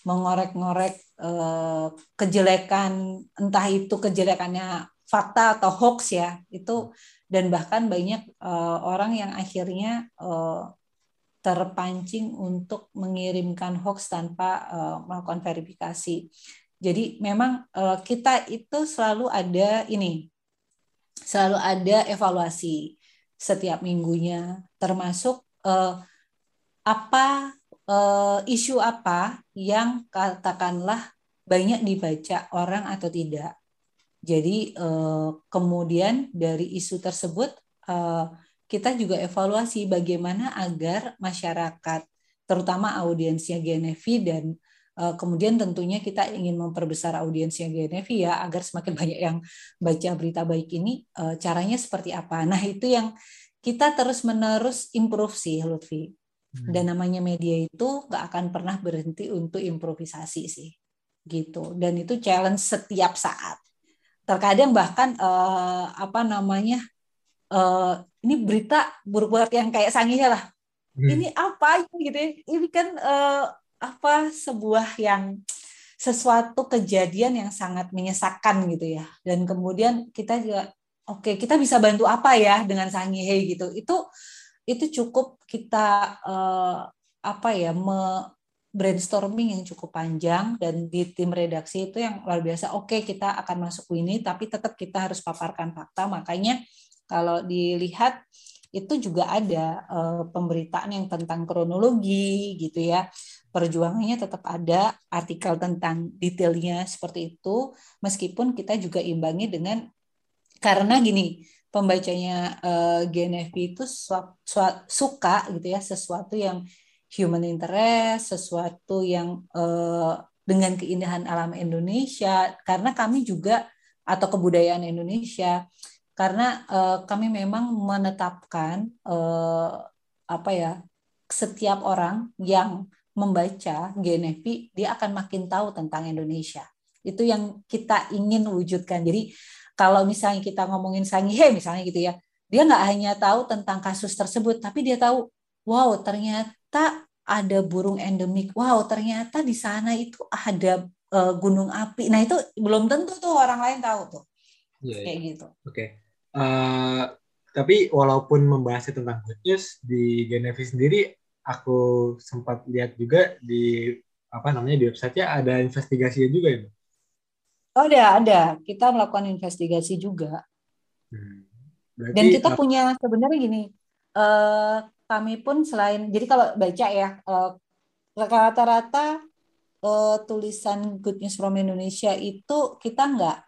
mengorek-ngorek eh, kejelekan entah itu kejelekannya fakta atau hoax ya itu dan bahkan banyak eh, orang yang akhirnya eh, terpancing untuk mengirimkan hoax tanpa uh, melakukan verifikasi. Jadi memang uh, kita itu selalu ada ini, selalu ada evaluasi setiap minggunya, termasuk uh, apa uh, isu apa yang katakanlah banyak dibaca orang atau tidak. Jadi uh, kemudian dari isu tersebut uh, kita juga evaluasi bagaimana agar masyarakat, terutama audiensnya GNFI dan uh, kemudian tentunya kita ingin memperbesar audiensnya GNFI ya agar semakin banyak yang baca berita baik ini uh, caranya seperti apa. Nah itu yang kita terus menerus improve sih Lutfi. Hmm. Dan namanya media itu nggak akan pernah berhenti untuk improvisasi sih, gitu. Dan itu challenge setiap saat. Terkadang bahkan uh, apa namanya uh, ini berita buruk yang kayak sanginya lah. Hmm. Ini apa gitu? Ya? Ini kan uh, apa sebuah yang sesuatu kejadian yang sangat menyesakkan gitu ya. Dan kemudian kita juga oke okay, kita bisa bantu apa ya dengan sangihe gitu. Itu itu cukup kita uh, apa ya me brainstorming yang cukup panjang dan di tim redaksi itu yang luar biasa. Oke, okay, kita akan masuk ini tapi tetap kita harus paparkan fakta. Makanya kalau dilihat itu juga ada uh, pemberitaan yang tentang kronologi gitu ya. Perjuangannya tetap ada artikel tentang detailnya seperti itu meskipun kita juga imbangi dengan karena gini, pembacanya uh, eh, GNFP itu suka gitu ya sesuatu yang human interest, sesuatu yang uh, dengan keindahan alam Indonesia karena kami juga atau kebudayaan Indonesia karena uh, kami memang menetapkan uh, apa ya setiap orang yang membaca GNFP dia akan makin tahu tentang Indonesia. Itu yang kita ingin wujudkan. Jadi kalau misalnya kita ngomongin Sangihe misalnya gitu ya dia nggak hanya tahu tentang kasus tersebut tapi dia tahu wow ternyata ada burung endemik. Wow ternyata di sana itu ada uh, gunung api. Nah itu belum tentu tuh orang lain tahu tuh. Yeah, kayak yeah. gitu. Oke. okay. Uh, tapi walaupun membahas tentang good news di Genevi sendiri aku sempat lihat juga di apa namanya di websitenya ada investigasinya juga ya Oh ada ada. Kita melakukan investigasi juga. Hmm. Berarti, dan kita uh, punya sebenarnya gini uh, kami pun selain jadi kalau baca ya uh, rata-rata uh, tulisan Good News from Indonesia itu kita nggak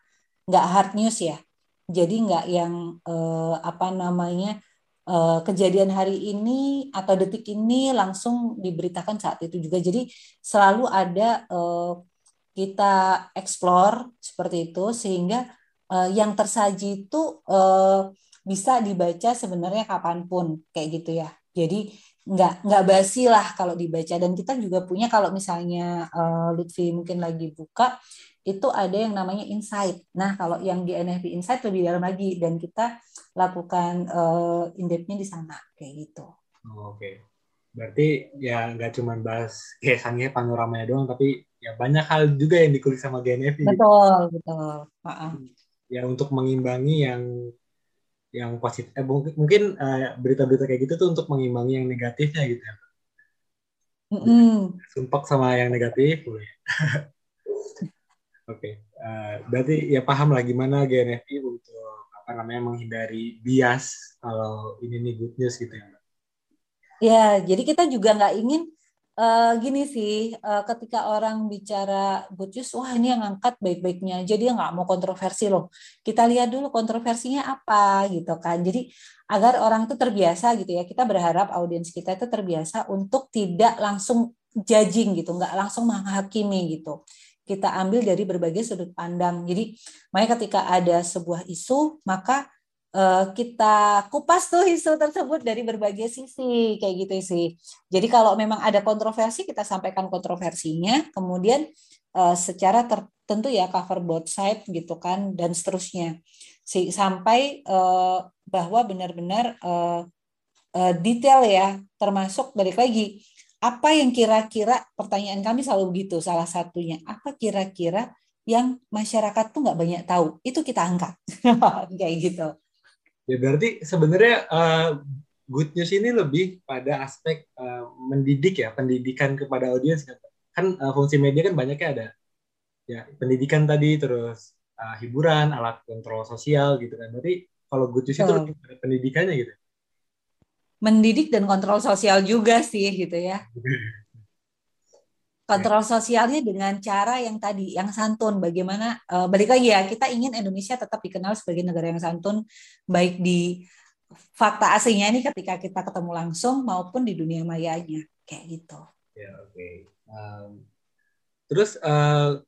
nggak hard news ya jadi nggak yang uh, apa namanya uh, kejadian hari ini atau detik ini langsung diberitakan saat itu juga. Jadi selalu ada uh, kita explore seperti itu sehingga uh, yang tersaji itu uh, bisa dibaca sebenarnya kapan pun kayak gitu ya. Jadi nggak nggak basi lah kalau dibaca. Dan kita juga punya kalau misalnya uh, Lutfi mungkin lagi buka itu ada yang namanya insight. Nah, kalau yang di NFP insight lebih dalam lagi dan kita lakukan uh, in-depth-nya di sana kayak gitu. Oh, Oke. Okay. Berarti ya nggak cuma bahas sange panoramanya doang tapi ya banyak hal juga yang dikulik sama GNFP. Betul, betul. Uh-uh. Ya untuk mengimbangi yang yang positif eh, mungkin mungkin uh, berita-berita kayak gitu tuh untuk mengimbangi yang negatifnya gitu ya. Mm-hmm. Sumpah sama yang negatif boleh. Oke, okay. uh, berarti ya paham lah gimana GNFP untuk apa namanya menghindari bias kalau ini nih good news gitu ya. Ya, jadi kita juga nggak ingin uh, gini sih, uh, ketika orang bicara good news, wah ini yang angkat baik-baiknya aja dia nggak mau kontroversi loh. Kita lihat dulu kontroversinya apa gitu kan. Jadi agar orang itu terbiasa gitu ya. Kita berharap audiens kita itu terbiasa untuk tidak langsung judging gitu, nggak langsung menghakimi gitu kita ambil dari berbagai sudut pandang. Jadi, makanya ketika ada sebuah isu, maka uh, kita kupas tuh isu tersebut dari berbagai sisi, kayak gitu sih. Jadi kalau memang ada kontroversi, kita sampaikan kontroversinya, kemudian uh, secara tertentu ya cover both side gitu kan, dan seterusnya. Si, sampai uh, bahwa benar-benar uh, detail ya, termasuk balik lagi apa yang kira-kira pertanyaan kami selalu begitu salah satunya apa kira-kira yang masyarakat tuh nggak banyak tahu? Itu kita angkat. Kayak gitu. Ya berarti sebenarnya uh, good news ini lebih pada aspek uh, mendidik ya pendidikan kepada audiens kan kan uh, fungsi media kan banyaknya ada. Ya pendidikan tadi terus uh, hiburan alat kontrol sosial gitu kan. Berarti kalau good news oh. itu lebih pada pendidikannya gitu mendidik dan kontrol sosial juga sih gitu ya. Kontrol sosialnya dengan cara yang tadi, yang santun. Bagaimana uh, balik lagi ya, kita ingin Indonesia tetap dikenal sebagai negara yang santun, baik di fakta aslinya ini ketika kita ketemu langsung maupun di dunia mayanya, kayak gitu. Ya oke. Okay. Um, terus uh,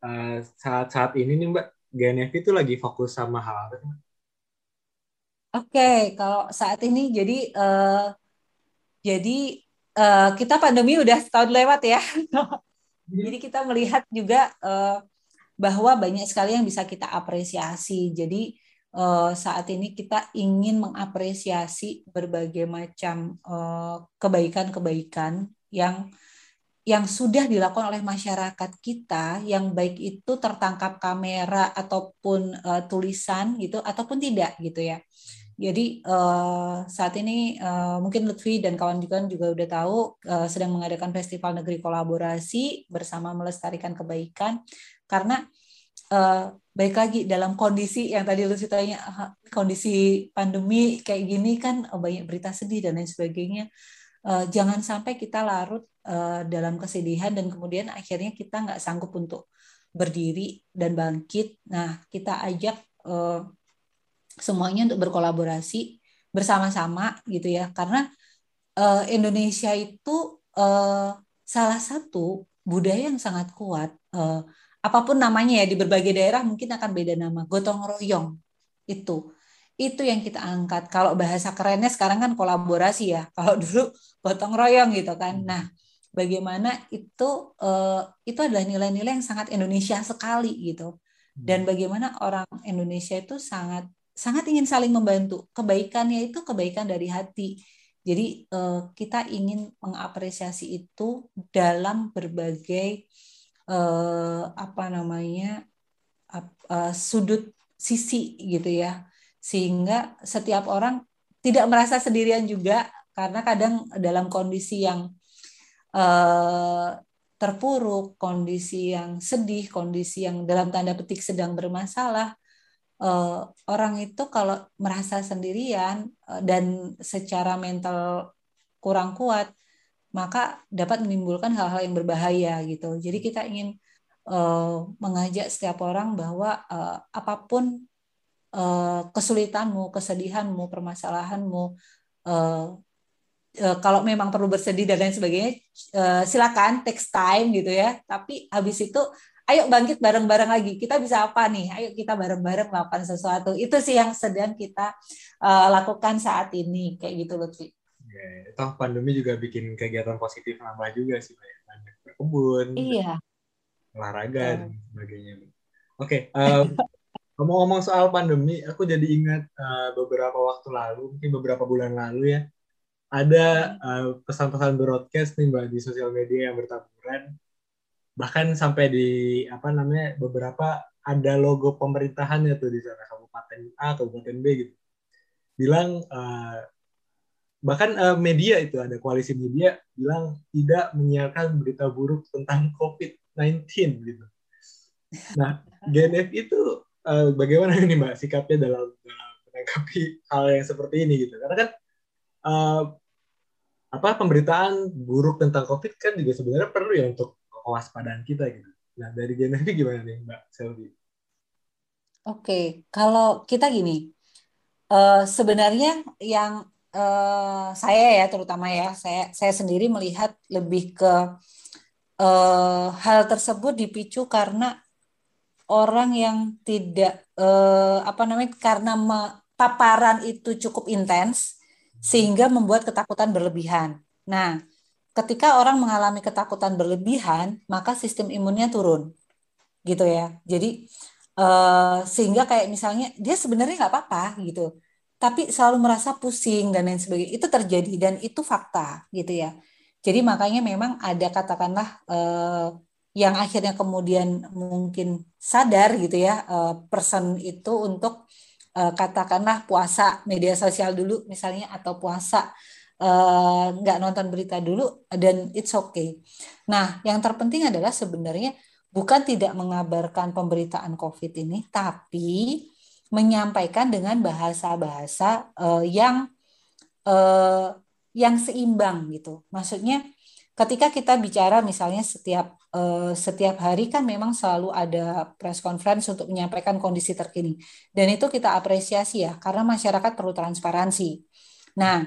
uh, saat-saat ini nih Mbak, GNF itu lagi fokus sama hal apa okay, kalau saat ini jadi uh, jadi uh, kita pandemi udah setahun lewat ya. jadi kita melihat juga uh, bahwa banyak sekali yang bisa kita apresiasi. Jadi uh, saat ini kita ingin mengapresiasi berbagai macam kebaikan-kebaikan yang yang sudah dilakukan oleh masyarakat kita yang baik itu tertangkap kamera ataupun uh, tulisan gitu ataupun tidak gitu ya. Jadi uh, saat ini uh, mungkin Lutfi dan kawan-kawan juga udah tahu uh, sedang mengadakan festival negeri kolaborasi bersama melestarikan kebaikan karena uh, baik lagi dalam kondisi yang tadi Lutfi tanya kondisi pandemi kayak gini kan banyak berita sedih dan lain sebagainya. Uh, jangan sampai kita larut uh, dalam kesedihan dan kemudian akhirnya kita nggak sanggup untuk berdiri dan bangkit. Nah kita ajak uh, semuanya untuk berkolaborasi bersama-sama gitu ya karena uh, Indonesia itu uh, salah satu budaya yang sangat kuat uh, apa pun namanya ya di berbagai daerah mungkin akan beda nama gotong royong itu itu yang kita angkat. Kalau bahasa kerennya sekarang kan kolaborasi ya. Kalau dulu gotong royong gitu kan. Hmm. Nah, bagaimana itu uh, itu adalah nilai-nilai yang sangat Indonesia sekali gitu. Dan hmm. bagaimana orang Indonesia itu sangat sangat ingin saling membantu. Kebaikannya itu kebaikan dari hati. Jadi uh, kita ingin mengapresiasi itu dalam berbagai uh, apa namanya uh, sudut sisi gitu ya sehingga setiap orang tidak merasa sendirian juga karena kadang dalam kondisi yang terpuruk, kondisi yang sedih, kondisi yang dalam tanda petik sedang bermasalah, uh, orang itu kalau merasa sendirian uh, dan secara mental kurang kuat, maka dapat menimbulkan hal-hal yang berbahaya gitu. Jadi kita ingin uh, mengajak setiap orang bahwa uh, apa pun uh, kesulitanmu, kesedihanmu, permasalahanmu, uh, uh, kalau memang perlu bersedih dan lain sebagainya, uh, silakan text time gitu ya. Tapi habis itu, ayo bangkit bareng-bareng lagi. Kita bisa apa nih? Ayo kita bareng-bareng melakukan sesuatu. Itu sih yang sedang kita uh, lakukan saat ini, kayak gitu Lutfi. Ya, toh pandemi juga bikin kegiatan positif nambah juga sih, banyak berkebun, iya. olahraga dan sebagainya. Oke, okay, um, Ngomong-ngomong soal pandemi, aku jadi ingat uh, beberapa waktu lalu, mungkin beberapa bulan lalu ya, ada uh, pesan-pesan broadcast nih mbak di sosial media yang bertaburan, bahkan sampai di apa namanya beberapa ada logo pemerintahannya tuh di sana kabupaten A, kabupaten B gitu, bilang uh, bahkan uh, media itu ada koalisi media bilang tidak menyiarkan berita buruk tentang COVID-19 gitu. Nah, GNF itu uh, bagaimana ini mbak sikapnya dalam, dalam menanggapi hal yang seperti ini gitu karena kan uh, apa pemberitaan buruk tentang covid kan juga sebenarnya perlu ya untuk kewaspadaan kita gitu nah dari Genevi gimana nih mbak Selvi Oke, kalau kita gini, uh, sebenarnya yang uh, saya ya terutama ya, saya saya sendiri melihat lebih ke uh, hal tersebut dipicu karena orang yang tidak eh, apa namanya karena paparan itu cukup intens sehingga membuat ketakutan berlebihan. Nah, ketika orang mengalami ketakutan berlebihan, maka sistem imunnya turun, gitu ya. Jadi eh, sehingga kayak misalnya dia sebenarnya nggak apa-apa gitu, tapi selalu merasa pusing dan lain sebagainya. Itu terjadi dan itu fakta, gitu ya. Jadi makanya memang ada katakanlah eh, yang akhirnya kemudian mungkin sadar gitu ya uh, person itu untuk uh, katakanlah puasa media sosial dulu misalnya atau puasa uh, nggak nonton berita dulu dan it's okay. Nah yang terpenting adalah sebenarnya bukan tidak mengabarkan pemberitaan COVID ini, tapi menyampaikan dengan bahasa-bahasa uh, yang uh, yang seimbang gitu. Maksudnya ketika kita bicara misalnya setiap uh, setiap hari kan memang selalu ada press conference untuk menyampaikan kondisi terkini dan itu kita apresiasi ya karena masyarakat perlu transparansi. Nah,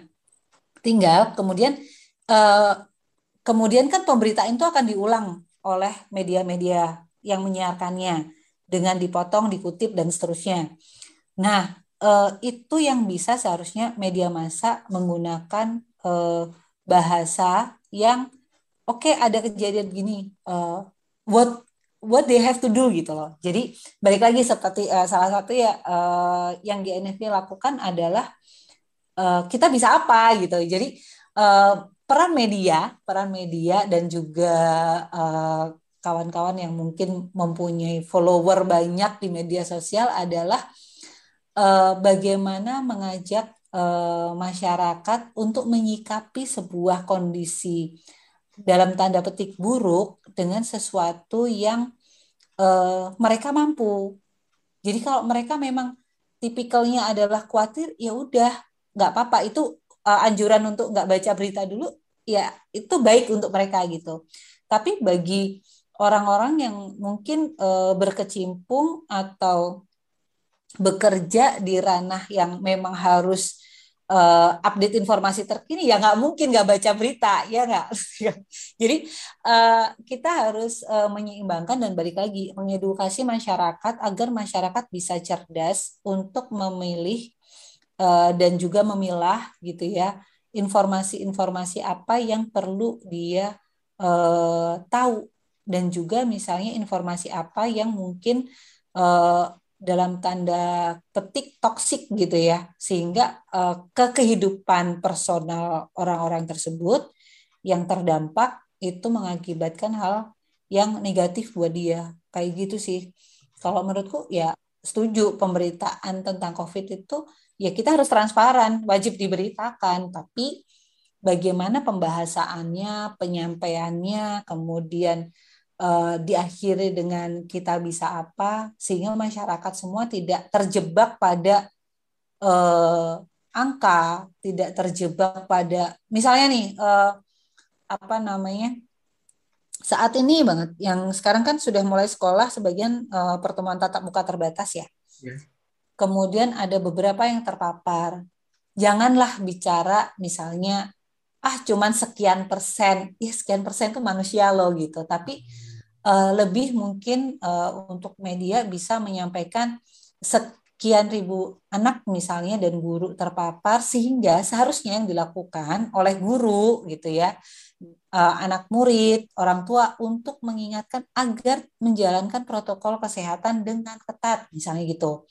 tinggal kemudian uh, kemudian kan pemberitaan itu akan diulang oleh media-media yang menyiarkannya dengan dipotong, dikutip dan seterusnya. Nah, uh, itu yang bisa seharusnya media massa menggunakan uh, bahasa yang oke okay, ada kejadian gini uh, what what they have to do gitu loh jadi balik lagi seperti uh, salah satu ya uh, yang GNFP lakukan adalah uh, kita bisa apa gitu jadi uh, peran media peran media dan juga kawan-kawan uh, yang mungkin mempunyai follower banyak di media sosial adalah uh, bagaimana mengajak masyarakat untuk menyikapi sebuah kondisi dalam tanda petik buruk dengan sesuatu yang uh, mereka mampu. Jadi kalau mereka memang tipikalnya adalah khawatir, ya udah nggak apa-apa itu uh, anjuran untuk nggak baca berita dulu, ya itu baik untuk mereka gitu. Tapi bagi orang-orang yang mungkin uh, berkecimpung atau bekerja di ranah yang memang harus uh, update informasi terkini ya nggak mungkin nggak baca berita ya nggak jadi uh, kita harus uh, menyeimbangkan dan balik lagi mengedukasi masyarakat agar masyarakat bisa cerdas untuk memilih uh, dan juga memilah gitu ya informasi-informasi apa yang perlu dia uh, tahu. Dan juga misalnya informasi apa yang mungkin uh, dalam tanda petik toksik gitu ya sehingga uh, ke kehidupan personal orang-orang tersebut yang terdampak itu mengakibatkan hal yang negatif buat dia. Kayak gitu sih. Kalau menurutku ya setuju pemberitaan tentang covid itu ya kita harus transparan wajib diberitakan. Tapi bagaimana pembahasannya penyampaiannya kemudian uh, diakhiri dengan kita bisa apa sehingga masyarakat semua tidak terjebak pada uh, angka, tidak terjebak pada misalnya nih uh, apa namanya saat ini banget yang sekarang kan sudah mulai sekolah sebagian uh, pertemuan tatap muka terbatas ya. Yeah. Kemudian ada beberapa yang terpapar. Janganlah bicara misalnya ah cuman sekian persen, ya sekian persen itu manusia loh gitu. Tapi uh, lebih mungkin uh, untuk media bisa menyampaikan sekian ribu anak misalnya dan guru terpapar sehingga seharusnya yang dilakukan oleh guru gitu ya uh, anak murid orang tua untuk mengingatkan agar menjalankan protokol kesehatan dengan ketat misalnya gitu.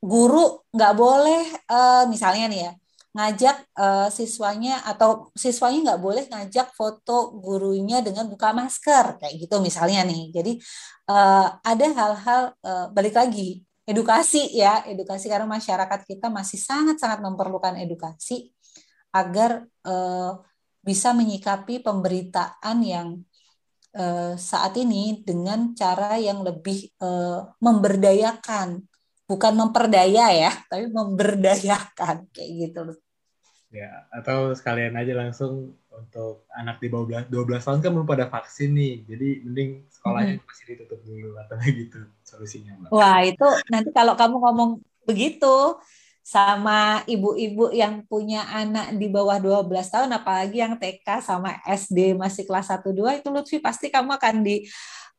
Guru nggak boleh uh, misalnya nih ya ngajak uh, siswanya atau siswanya nggak boleh ngajak foto gurunya dengan buka masker kayak gitu misalnya nih. Jadi uh, ada hal-hal uh, balik lagi edukasi ya edukasi karena masyarakat kita masih sangat-sangat memerlukan edukasi agar uh, bisa menyikapi pemberitaan yang uh, saat ini dengan cara yang lebih uh, memberdayakan bukan memperdaya ya, tapi memberdayakan kayak gitu loh. Ya, atau sekalian aja langsung untuk anak di bawah 12 tahun kan belum pada vaksin nih. Jadi mending sekolahnya hmm. masih ditutup dulu atau gitu solusinya, Mbak. Wah, itu nanti kalau kamu ngomong begitu sama ibu-ibu yang punya anak di bawah 12 tahun apalagi yang TK sama SD masih kelas 1 2 itu Lutfi pasti kamu akan di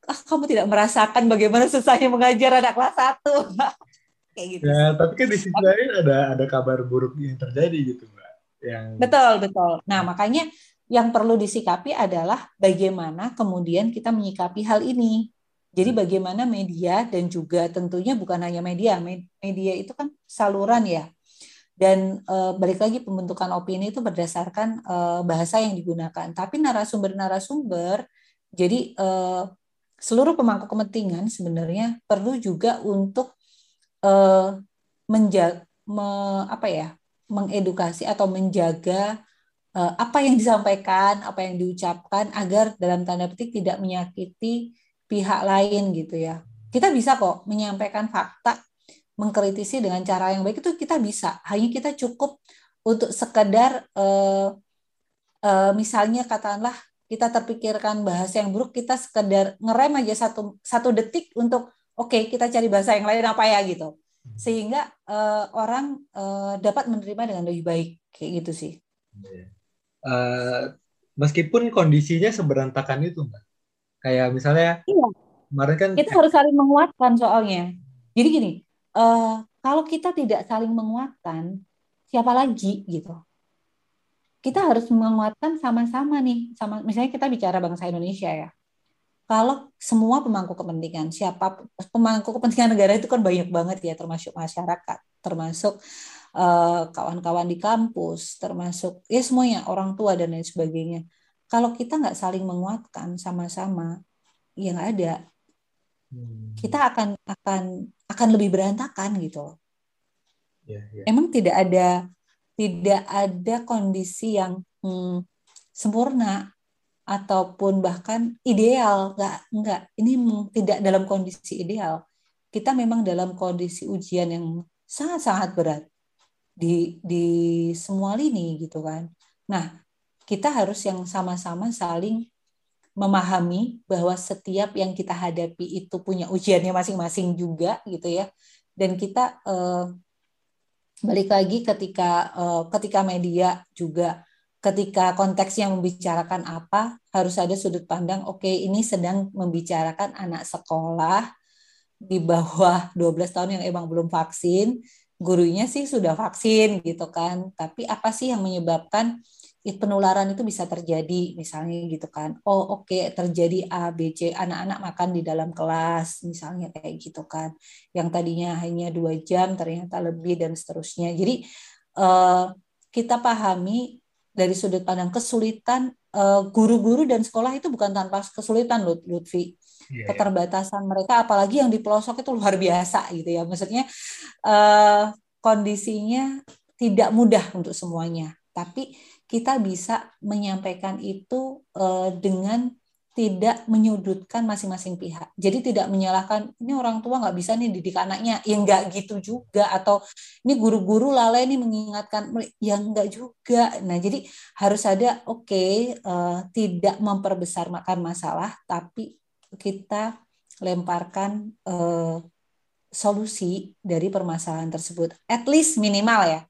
ah, kamu tidak merasakan bagaimana susahnya mengajar anak kelas 1 kayak gitu. Ya, tapi kan di sisi lain ada ada kabar buruk yang terjadi gitu, Mbak. Yang Betul, betul. Nah, makanya yang perlu disikapi adalah bagaimana kemudian kita menyikapi hal ini. Jadi hmm. bagaimana media dan juga tentunya bukan hanya media, media itu kan saluran ya. Dan e, balik lagi pembentukan opini itu berdasarkan e, bahasa yang digunakan. Tapi narasumber-narasumber, jadi e, seluruh pemangku kepentingan sebenarnya perlu juga untuk uh, menjaga me, apa ya mengedukasi atau menjaga apa yang disampaikan, apa yang diucapkan agar dalam tanda petik tidak menyakiti pihak lain gitu ya. Kita bisa kok menyampaikan fakta, mengkritisi dengan cara yang baik itu kita bisa. Hanya kita cukup untuk sekedar uh, uh, misalnya katakanlah kita terpikirkan bahasa yang buruk, kita sekedar ngerem aja satu satu detik untuk oke okay, kita cari bahasa yang lain apa ya? gitu. Sehingga uh, orang uh, dapat menerima dengan lebih baik. Kayak gitu sih. Uh, meskipun kondisinya seberantakan itu mbak kayak misalnya iya. kemarin kan kita harus saling menguatkan soalnya. Jadi gini uh, kalau kita tidak saling menguatkan siapa lagi gitu? Kita harus menguatkan sama-sama nih. Sama misalnya kita bicara bangsa Indonesia ya. Kalau semua pemangku kepentingan siapa pemangku kepentingan negara itu kan banyak banget ya termasuk masyarakat termasuk kawan eh, kawan-kawan di kampus termasuk ya semuanya orang tua dan lain sebagainya kalau kita nggak saling menguatkan sama-sama ya nggak ada. Hmm. kita akan akan akan lebih berantakan gitu yeah, yeah. emang tidak ada tidak ada kondisi yang hmm, sempurna ataupun bahkan ideal. Nggak nggak. Ini tidak dalam kondisi ideal. Kita memang dalam kondisi ujian yang sangat sangat berat di di semua lini gitu kan. Nah kita harus yang sama-sama saling memahami bahwa setiap yang kita hadapi itu punya ujiannya masing-masing juga gitu ya. Dan kita eh, balik lagi ketika uh, ketika media juga ketika konteksnya membicarakan apa harus ada sudut pandang oke okay, ini sedang membicarakan anak sekolah di bawah 12 tahun yang emang belum vaksin. Gurunya sih sudah vaksin gitu kan. Tapi apa sih yang menyebabkan penularan itu bisa terjadi misalnya gitu kan. Oh oke okay, terjadi A B C anak-anak makan di dalam kelas misalnya kayak gitu kan. Yang tadinya hanya dua jam ternyata lebih dan seterusnya. Jadi uh, kita pahami dari sudut pandang kesulitan eh, guru-guru uh, dan sekolah itu bukan tanpa kesulitan Lutfi. Yeah, iya. keterbatasan mereka apalagi yang di pelosok itu luar biasa gitu ya. Maksudnya uh, kondisinya tidak mudah untuk semuanya. Tapi kita bisa menyampaikan itu uh, dengan tidak menyudutkan masing-masing pihak. Jadi tidak menyalahkan ini orang tua nggak bisa nih didik anaknya, ya nggak gitu juga. Atau ini guru-guru lalai nih mengingatkan, yang nggak juga. Nah jadi harus ada oke okay, uh, eh, tidak memperbesar makan masalah, tapi kita lemparkan uh, solusi dari permasalahan tersebut. At least minimal ya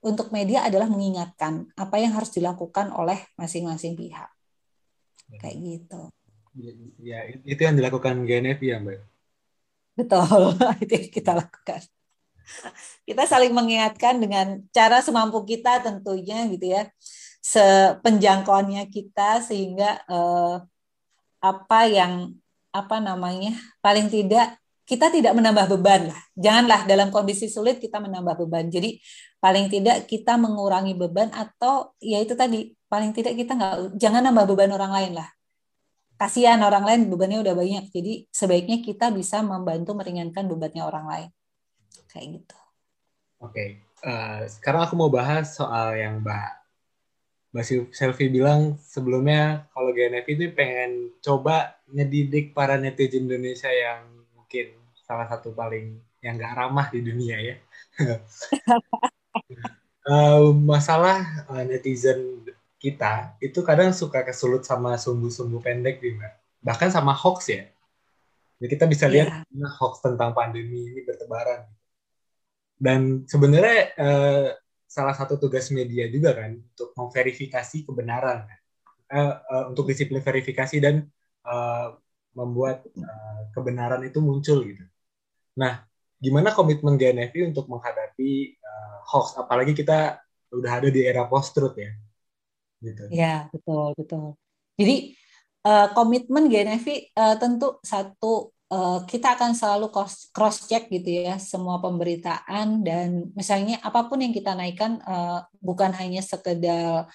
untuk media adalah mengingatkan apa yang harus dilakukan oleh masing-masing pihak. Kayak gitu. Ya, itu yang dilakukan GNF ya, Mbak. Betul, itu yang kita lakukan. Kita saling mengingatkan dengan cara semampu kita tentunya gitu ya. Sepenjangkauannya kita sehingga eh, apa yang apa namanya paling tidak kita tidak menambah beban lah. Janganlah dalam kondisi sulit kita menambah beban. Jadi paling tidak kita mengurangi beban atau ya itu tadi paling tidak kita nggak jangan nambah beban orang lain lah. Kasihan orang lain bebannya udah banyak. Jadi sebaiknya kita bisa membantu meringankan bebannya orang lain. Kayak gitu. Oke. Okay. Uh, eh, sekarang aku mau bahas soal yang Mbak Mbak Selvi bilang sebelumnya kalau GNF itu pengen coba ngedidik para netizen Indonesia yang mungkin salah satu paling yang gak ramah di dunia ya. uh, masalah uh, netizen kita itu kadang suka kesulut sama sumbu-sumbu pendek nih mbak. Bahkan sama hoax ya. Jadi kita bisa lihat yeah. hoax tentang pandemi ini bertebaran. Dan sebenarnya uh, salah satu tugas media juga kan untuk memverifikasi kebenaran, uh, uh, untuk disiplin verifikasi dan uh, membuat uh, kebenaran itu muncul gitu. Nah, gimana komitmen GNFI untuk menghadapi uh, hoax? Apalagi kita udah ada di era post-truth ya. Gitu. Ya, betul, betul. Jadi, uh, komitmen GNFI uh, tentu satu uh, kita akan selalu cross check gitu ya semua pemberitaan dan misalnya apa pun yang kita naikkan uh, bukan hanya sekedar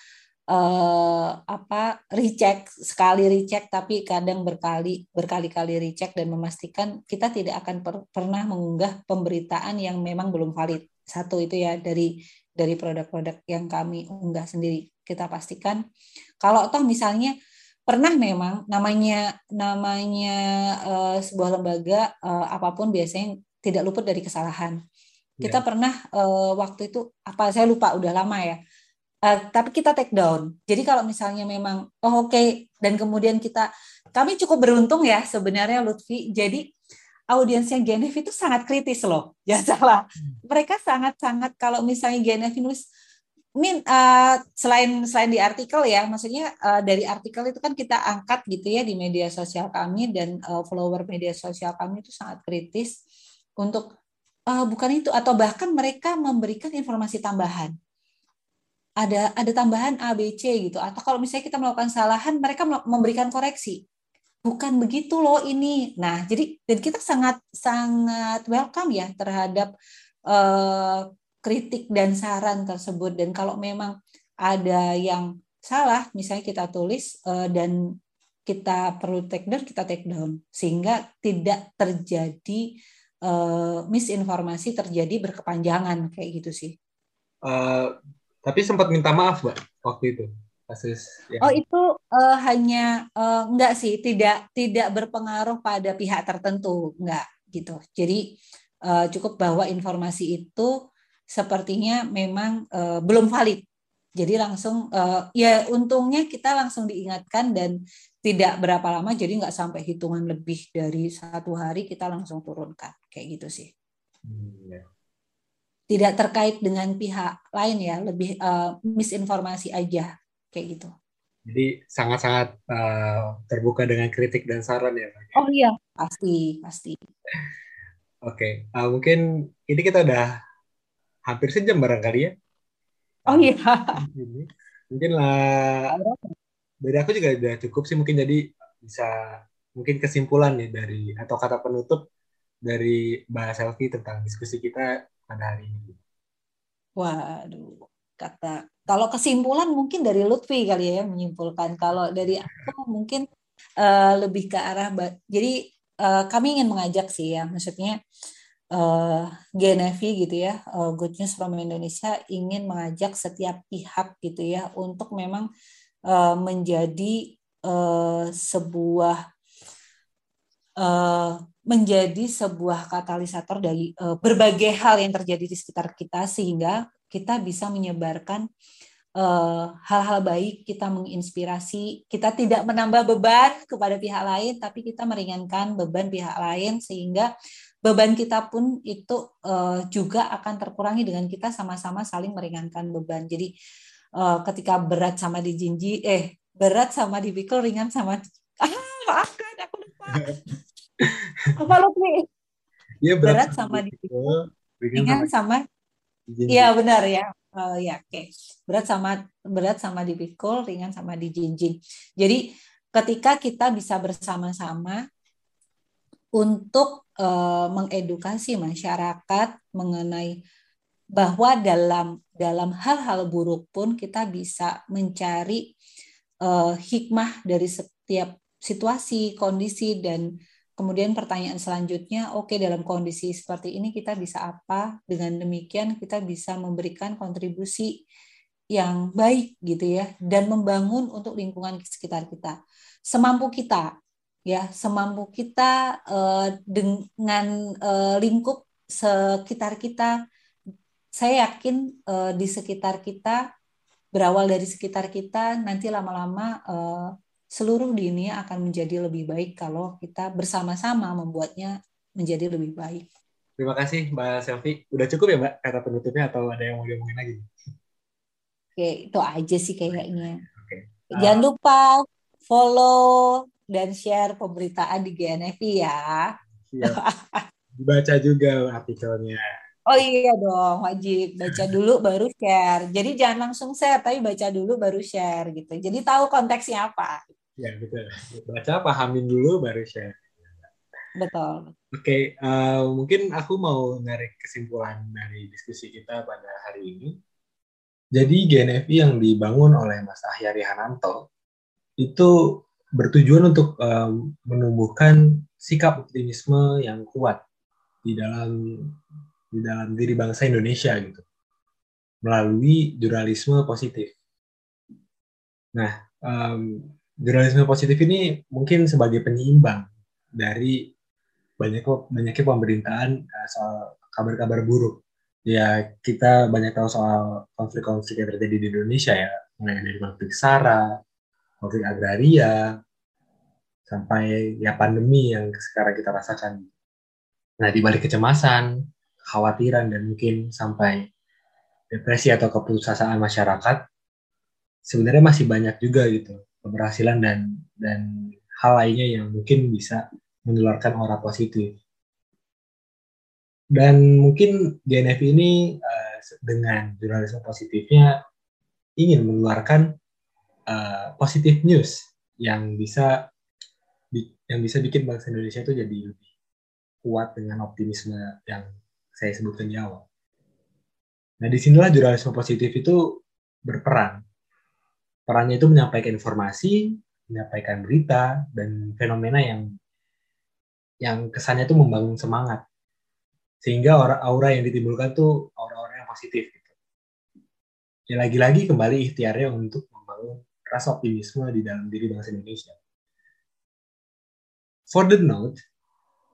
uh, apa recheck sekali recheck tapi kadang berkali berkali-kali recheck dan memastikan kita tidak akan per, pernah mengunggah pemberitaan yang memang belum valid. Satu itu ya dari dari produk-produk yang kami unggah sendiri. Kita pastikan. Kalau toh misalnya pernah memang namanya namanya uh, sebuah lembaga uh, apa pun biasanya tidak luput dari kesalahan. Kita yeah. pernah uh, waktu itu apa saya lupa udah lama ya Uh, tapi kita take down. Jadi kalau misalnya memang oh oke okay, dan kemudian kita kami cukup beruntung ya sebenarnya Lutfi. Jadi audiensnya Genef itu sangat kritis loh. Ya salah. Hmm. Mereka sangat-sangat kalau misalnya Genef nulis min uh, selain selain di artikel ya, maksudnya uh, dari artikel itu kan kita angkat gitu ya di media sosial kami dan uh, follower media sosial kami itu sangat kritis untuk uh, bukan itu atau bahkan mereka memberikan informasi tambahan ada ada tambahan A B C gitu. Atau kalau misalnya kita melakukan kesalahan mereka memberikan koreksi. Bukan begitu loh ini. Nah jadi dan kita sangat sangat welcome ya terhadap uh, kritik dan saran tersebut. Dan kalau memang ada yang salah misalnya kita tulis uh, dan kita perlu take down kita take down. Sehingga tidak terjadi uh, misinformasi terjadi berkepanjangan kayak gitu sih. Uh, tapi sempat minta maaf, Mbak, waktu itu. Kasus ya. Oh, itu uh, hanya uh, enggak sih, tidak tidak berpengaruh pada pihak tertentu, enggak gitu. Jadi uh, cukup bahwa informasi itu sepertinya memang uh, belum valid. Jadi langsung uh, ya untungnya kita langsung diingatkan dan tidak berapa lama jadi nggak sampai hitungan lebih dari satu hari kita langsung turunkan kayak gitu sih. Hmm, ya. Tidak terkait dengan pihak lain ya, lebih uh, misinformasi aja kayak gitu. Jadi sangat-sangat uh, terbuka dengan kritik dan saran ya. Oh iya, pasti, pasti. Oke, okay. uh, mungkin ini kita udah hampir sejam barangkali ya. Oh iya. Mungkin lah dari aku juga udah cukup sih mungkin jadi bisa mungkin kesimpulan nih dari atau kata penutup dari Mbak Selfie tentang diskusi kita pada hari ini. Waduh, kata kalau kesimpulan mungkin dari Lutfi kali ya menyimpulkan. Kalau dari aku mungkin uh, lebih ke arah jadi uh, kami ingin mengajak sih ya, maksudnya uh, GNFI gitu ya, uh, Good News from Indonesia ingin mengajak setiap pihak gitu ya untuk memang uh, menjadi uh, sebuah uh, menjadi sebuah katalisator dari uh, berbagai hal yang terjadi di sekitar kita sehingga kita bisa menyebarkan hal-hal uh, baik, kita menginspirasi, kita tidak menambah beban kepada pihak lain, tapi kita meringankan beban pihak lain sehingga beban kita pun itu uh, juga akan terkurangi dengan kita sama-sama saling meringankan beban. Jadi uh, ketika berat sama dijinji, eh berat sama dipikul, ringan sama ah maafkan aku lupa. Apa nih? Ya, berat, berat sama dipikul, ringan sama Iya benar ya. Uh, ya oke. Okay. Berat sama berat sama dipikul, ringan sama dijinjing. Jadi ketika kita bisa bersama-sama untuk uh, mengedukasi masyarakat mengenai bahwa dalam dalam hal-hal buruk pun kita bisa mencari uh, hikmah dari setiap situasi, kondisi dan kemudian pertanyaan selanjutnya, oke okay, dalam kondisi seperti ini kita bisa apa? Dengan demikian kita bisa memberikan kontribusi yang baik gitu ya dan membangun untuk lingkungan sekitar kita semampu kita ya semampu kita uh, dengan uh, lingkup sekitar kita saya yakin uh, di sekitar kita berawal dari sekitar kita nanti lama-lama uh, seluruh dunia akan menjadi lebih baik kalau kita bersama-sama membuatnya menjadi lebih baik. Terima kasih Mbak Selvi. Udah cukup ya Mbak kata penutupnya atau ada yang mau diomongin lagi? Oke, itu aja sih kayaknya. Oke. Jangan lupa follow dan share pemberitaan di GNFI ya. Iya. Dibaca juga artikelnya. Oh iya dong, wajib baca dulu baru share. Jadi jangan langsung share, tapi baca dulu baru share gitu. Jadi tahu konteksnya apa. Ya betul. Baca, pahamin dulu baru share. Betul. Oke, okay, uh, eh, mungkin aku mau narik kesimpulan dari diskusi kita pada hari ini. Jadi GNFI yang dibangun oleh Mas Ahyari Hananto itu bertujuan untuk um, menumbuhkan sikap optimisme yang kuat di dalam di dalam diri bangsa Indonesia gitu melalui jurnalisme positif. Nah, um, jurnalisme positif ini mungkin sebagai penyeimbang dari banyak banyaknya pemberitaan uh, soal kabar-kabar buruk. Ya kita banyak tahu soal konflik-konflik yang terjadi di Indonesia ya, mulai dari konflik SARA, konflik agraria, sampai ya pandemi yang sekarang kita rasakan. Nah, di balik kecemasan, kekhawatiran, dan mungkin sampai depresi atau keputusasaan masyarakat, sebenarnya masih banyak juga gitu keberhasilan dan dan hal lainnya yang mungkin bisa menularkan aura positif. Dan mungkin GNF ini uh, dengan jurnalisme positifnya ingin menularkan uh, positif news yang bisa yang bisa bikin bangsa Indonesia itu jadi lebih kuat dengan optimisme yang saya sebutkan di awal. Nah, di sinilah jurnalisme positif itu berperan. Perannya itu menyampaikan informasi, menyampaikan berita, dan fenomena yang yang kesannya itu membangun semangat. Sehingga aura, yang ditimbulkan tuh aura-aura yang positif. Gitu. Ya lagi-lagi kembali ikhtiarnya untuk membangun rasa optimisme di dalam diri bangsa Indonesia. For the note,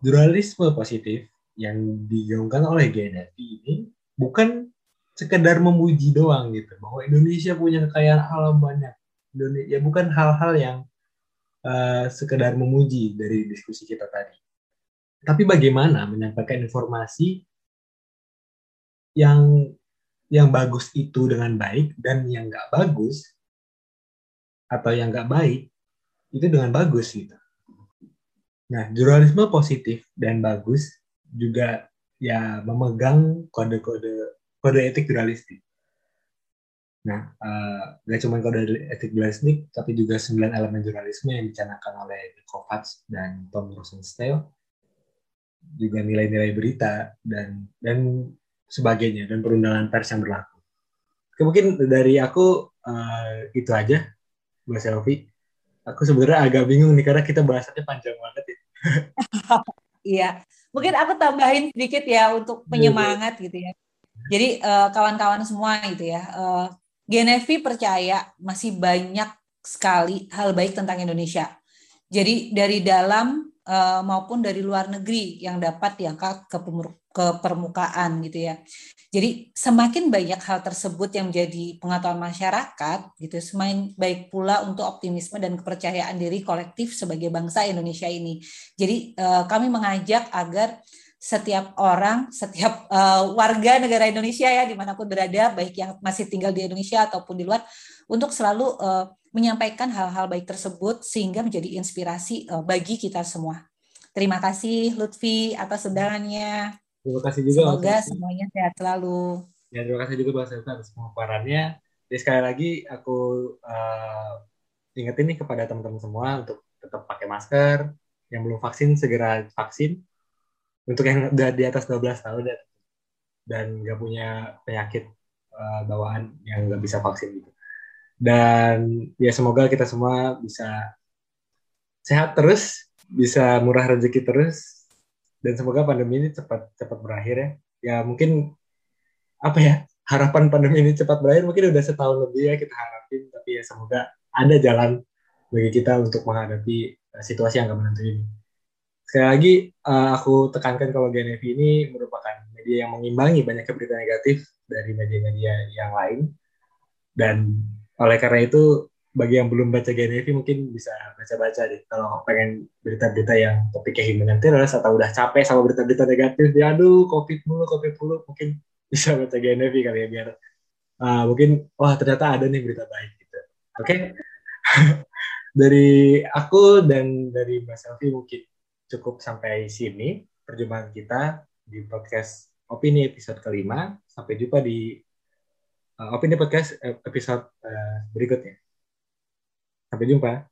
jurnalisme positif yang digaungkan oleh GNFI ini bukan sekedar memuji doang gitu bahwa Indonesia punya kekayaan alam banyak. Indonesia ya bukan hal-hal yang uh, sekedar memuji dari diskusi kita tadi. Tapi bagaimana menyampaikan informasi yang yang bagus itu dengan baik dan yang nggak bagus atau yang nggak baik itu dengan bagus gitu. Nah, jurnalisme positif dan bagus juga ya memegang kode-kode kode etik jurnalistik. Nah, uh, gak cuma kode etik jurnalistik, tapi juga sembilan elemen jurnalisme yang dicanangkan oleh Kovacs dan Tom Rosenstein, juga nilai-nilai berita dan dan sebagainya dan perundangan pers yang berlaku. Oke, mungkin dari aku uh, itu aja, Mbak Selvi. Aku sebenarnya agak bingung nih karena kita bahasannya panjang banget ya. Iya, mungkin aku tambahin sedikit ya untuk penyemangat gitu ya. Jadi uh, kawan-kawan semua gitu ya, uh, Genevi percaya masih banyak sekali hal baik tentang Indonesia. Jadi dari dalam uh, maupun dari luar negeri yang dapat diangkat ke ke permukaan gitu ya. Jadi semakin banyak hal tersebut yang menjadi pengetahuan masyarakat gitu, semakin baik pula untuk optimisme dan kepercayaan diri kolektif sebagai bangsa Indonesia ini. Jadi uh, kami mengajak agar setiap orang, setiap uh, warga negara Indonesia ya di mana pun berada, baik yang masih tinggal di Indonesia ataupun di luar, untuk selalu uh, menyampaikan hal-hal baik tersebut sehingga menjadi inspirasi uh, bagi kita semua. Terima kasih Lutfi atas undangannya. Terima kasih juga. Semoga semuanya sehat selalu. Ya, terima kasih juga Mbak Selva atas pemaparannya. Jadi sekali lagi aku uh, ingetin nih kepada teman-teman semua untuk tetap pakai masker. Yang belum vaksin segera vaksin. Untuk yang udah di atas 12 tahun dan dan nggak punya penyakit uh, bawaan yang nggak bisa vaksin gitu. Dan ya semoga kita semua bisa sehat terus, bisa murah rezeki terus, dan semoga pandemi ini cepat cepat berakhir ya. Ya mungkin apa ya harapan pandemi ini cepat berakhir mungkin udah setahun lebih ya kita harapin tapi ya semoga ada jalan bagi kita untuk menghadapi uh, situasi yang gak menentu ini. Sekali lagi uh, aku tekankan kalau GNF ini merupakan media yang mengimbangi banyak berita negatif dari media-media yang lain. Dan oleh karena itu bagi yang belum baca GNV mungkin bisa baca-baca deh. Kalau pengen berita-berita yang topiknya human terus atau udah capek sama berita-berita negatif ya aduh covid mulu covid mulu mungkin bisa baca GNV kali ya biar uh, mungkin wah ternyata ada nih berita baik gitu. Oke? Okay? dari aku dan dari Mbak Selvi mungkin cukup sampai sini perjumpaan kita di podcast opini episode kelima sampai jumpa di uh, opini podcast episode uh, berikutnya Sampai jumpa.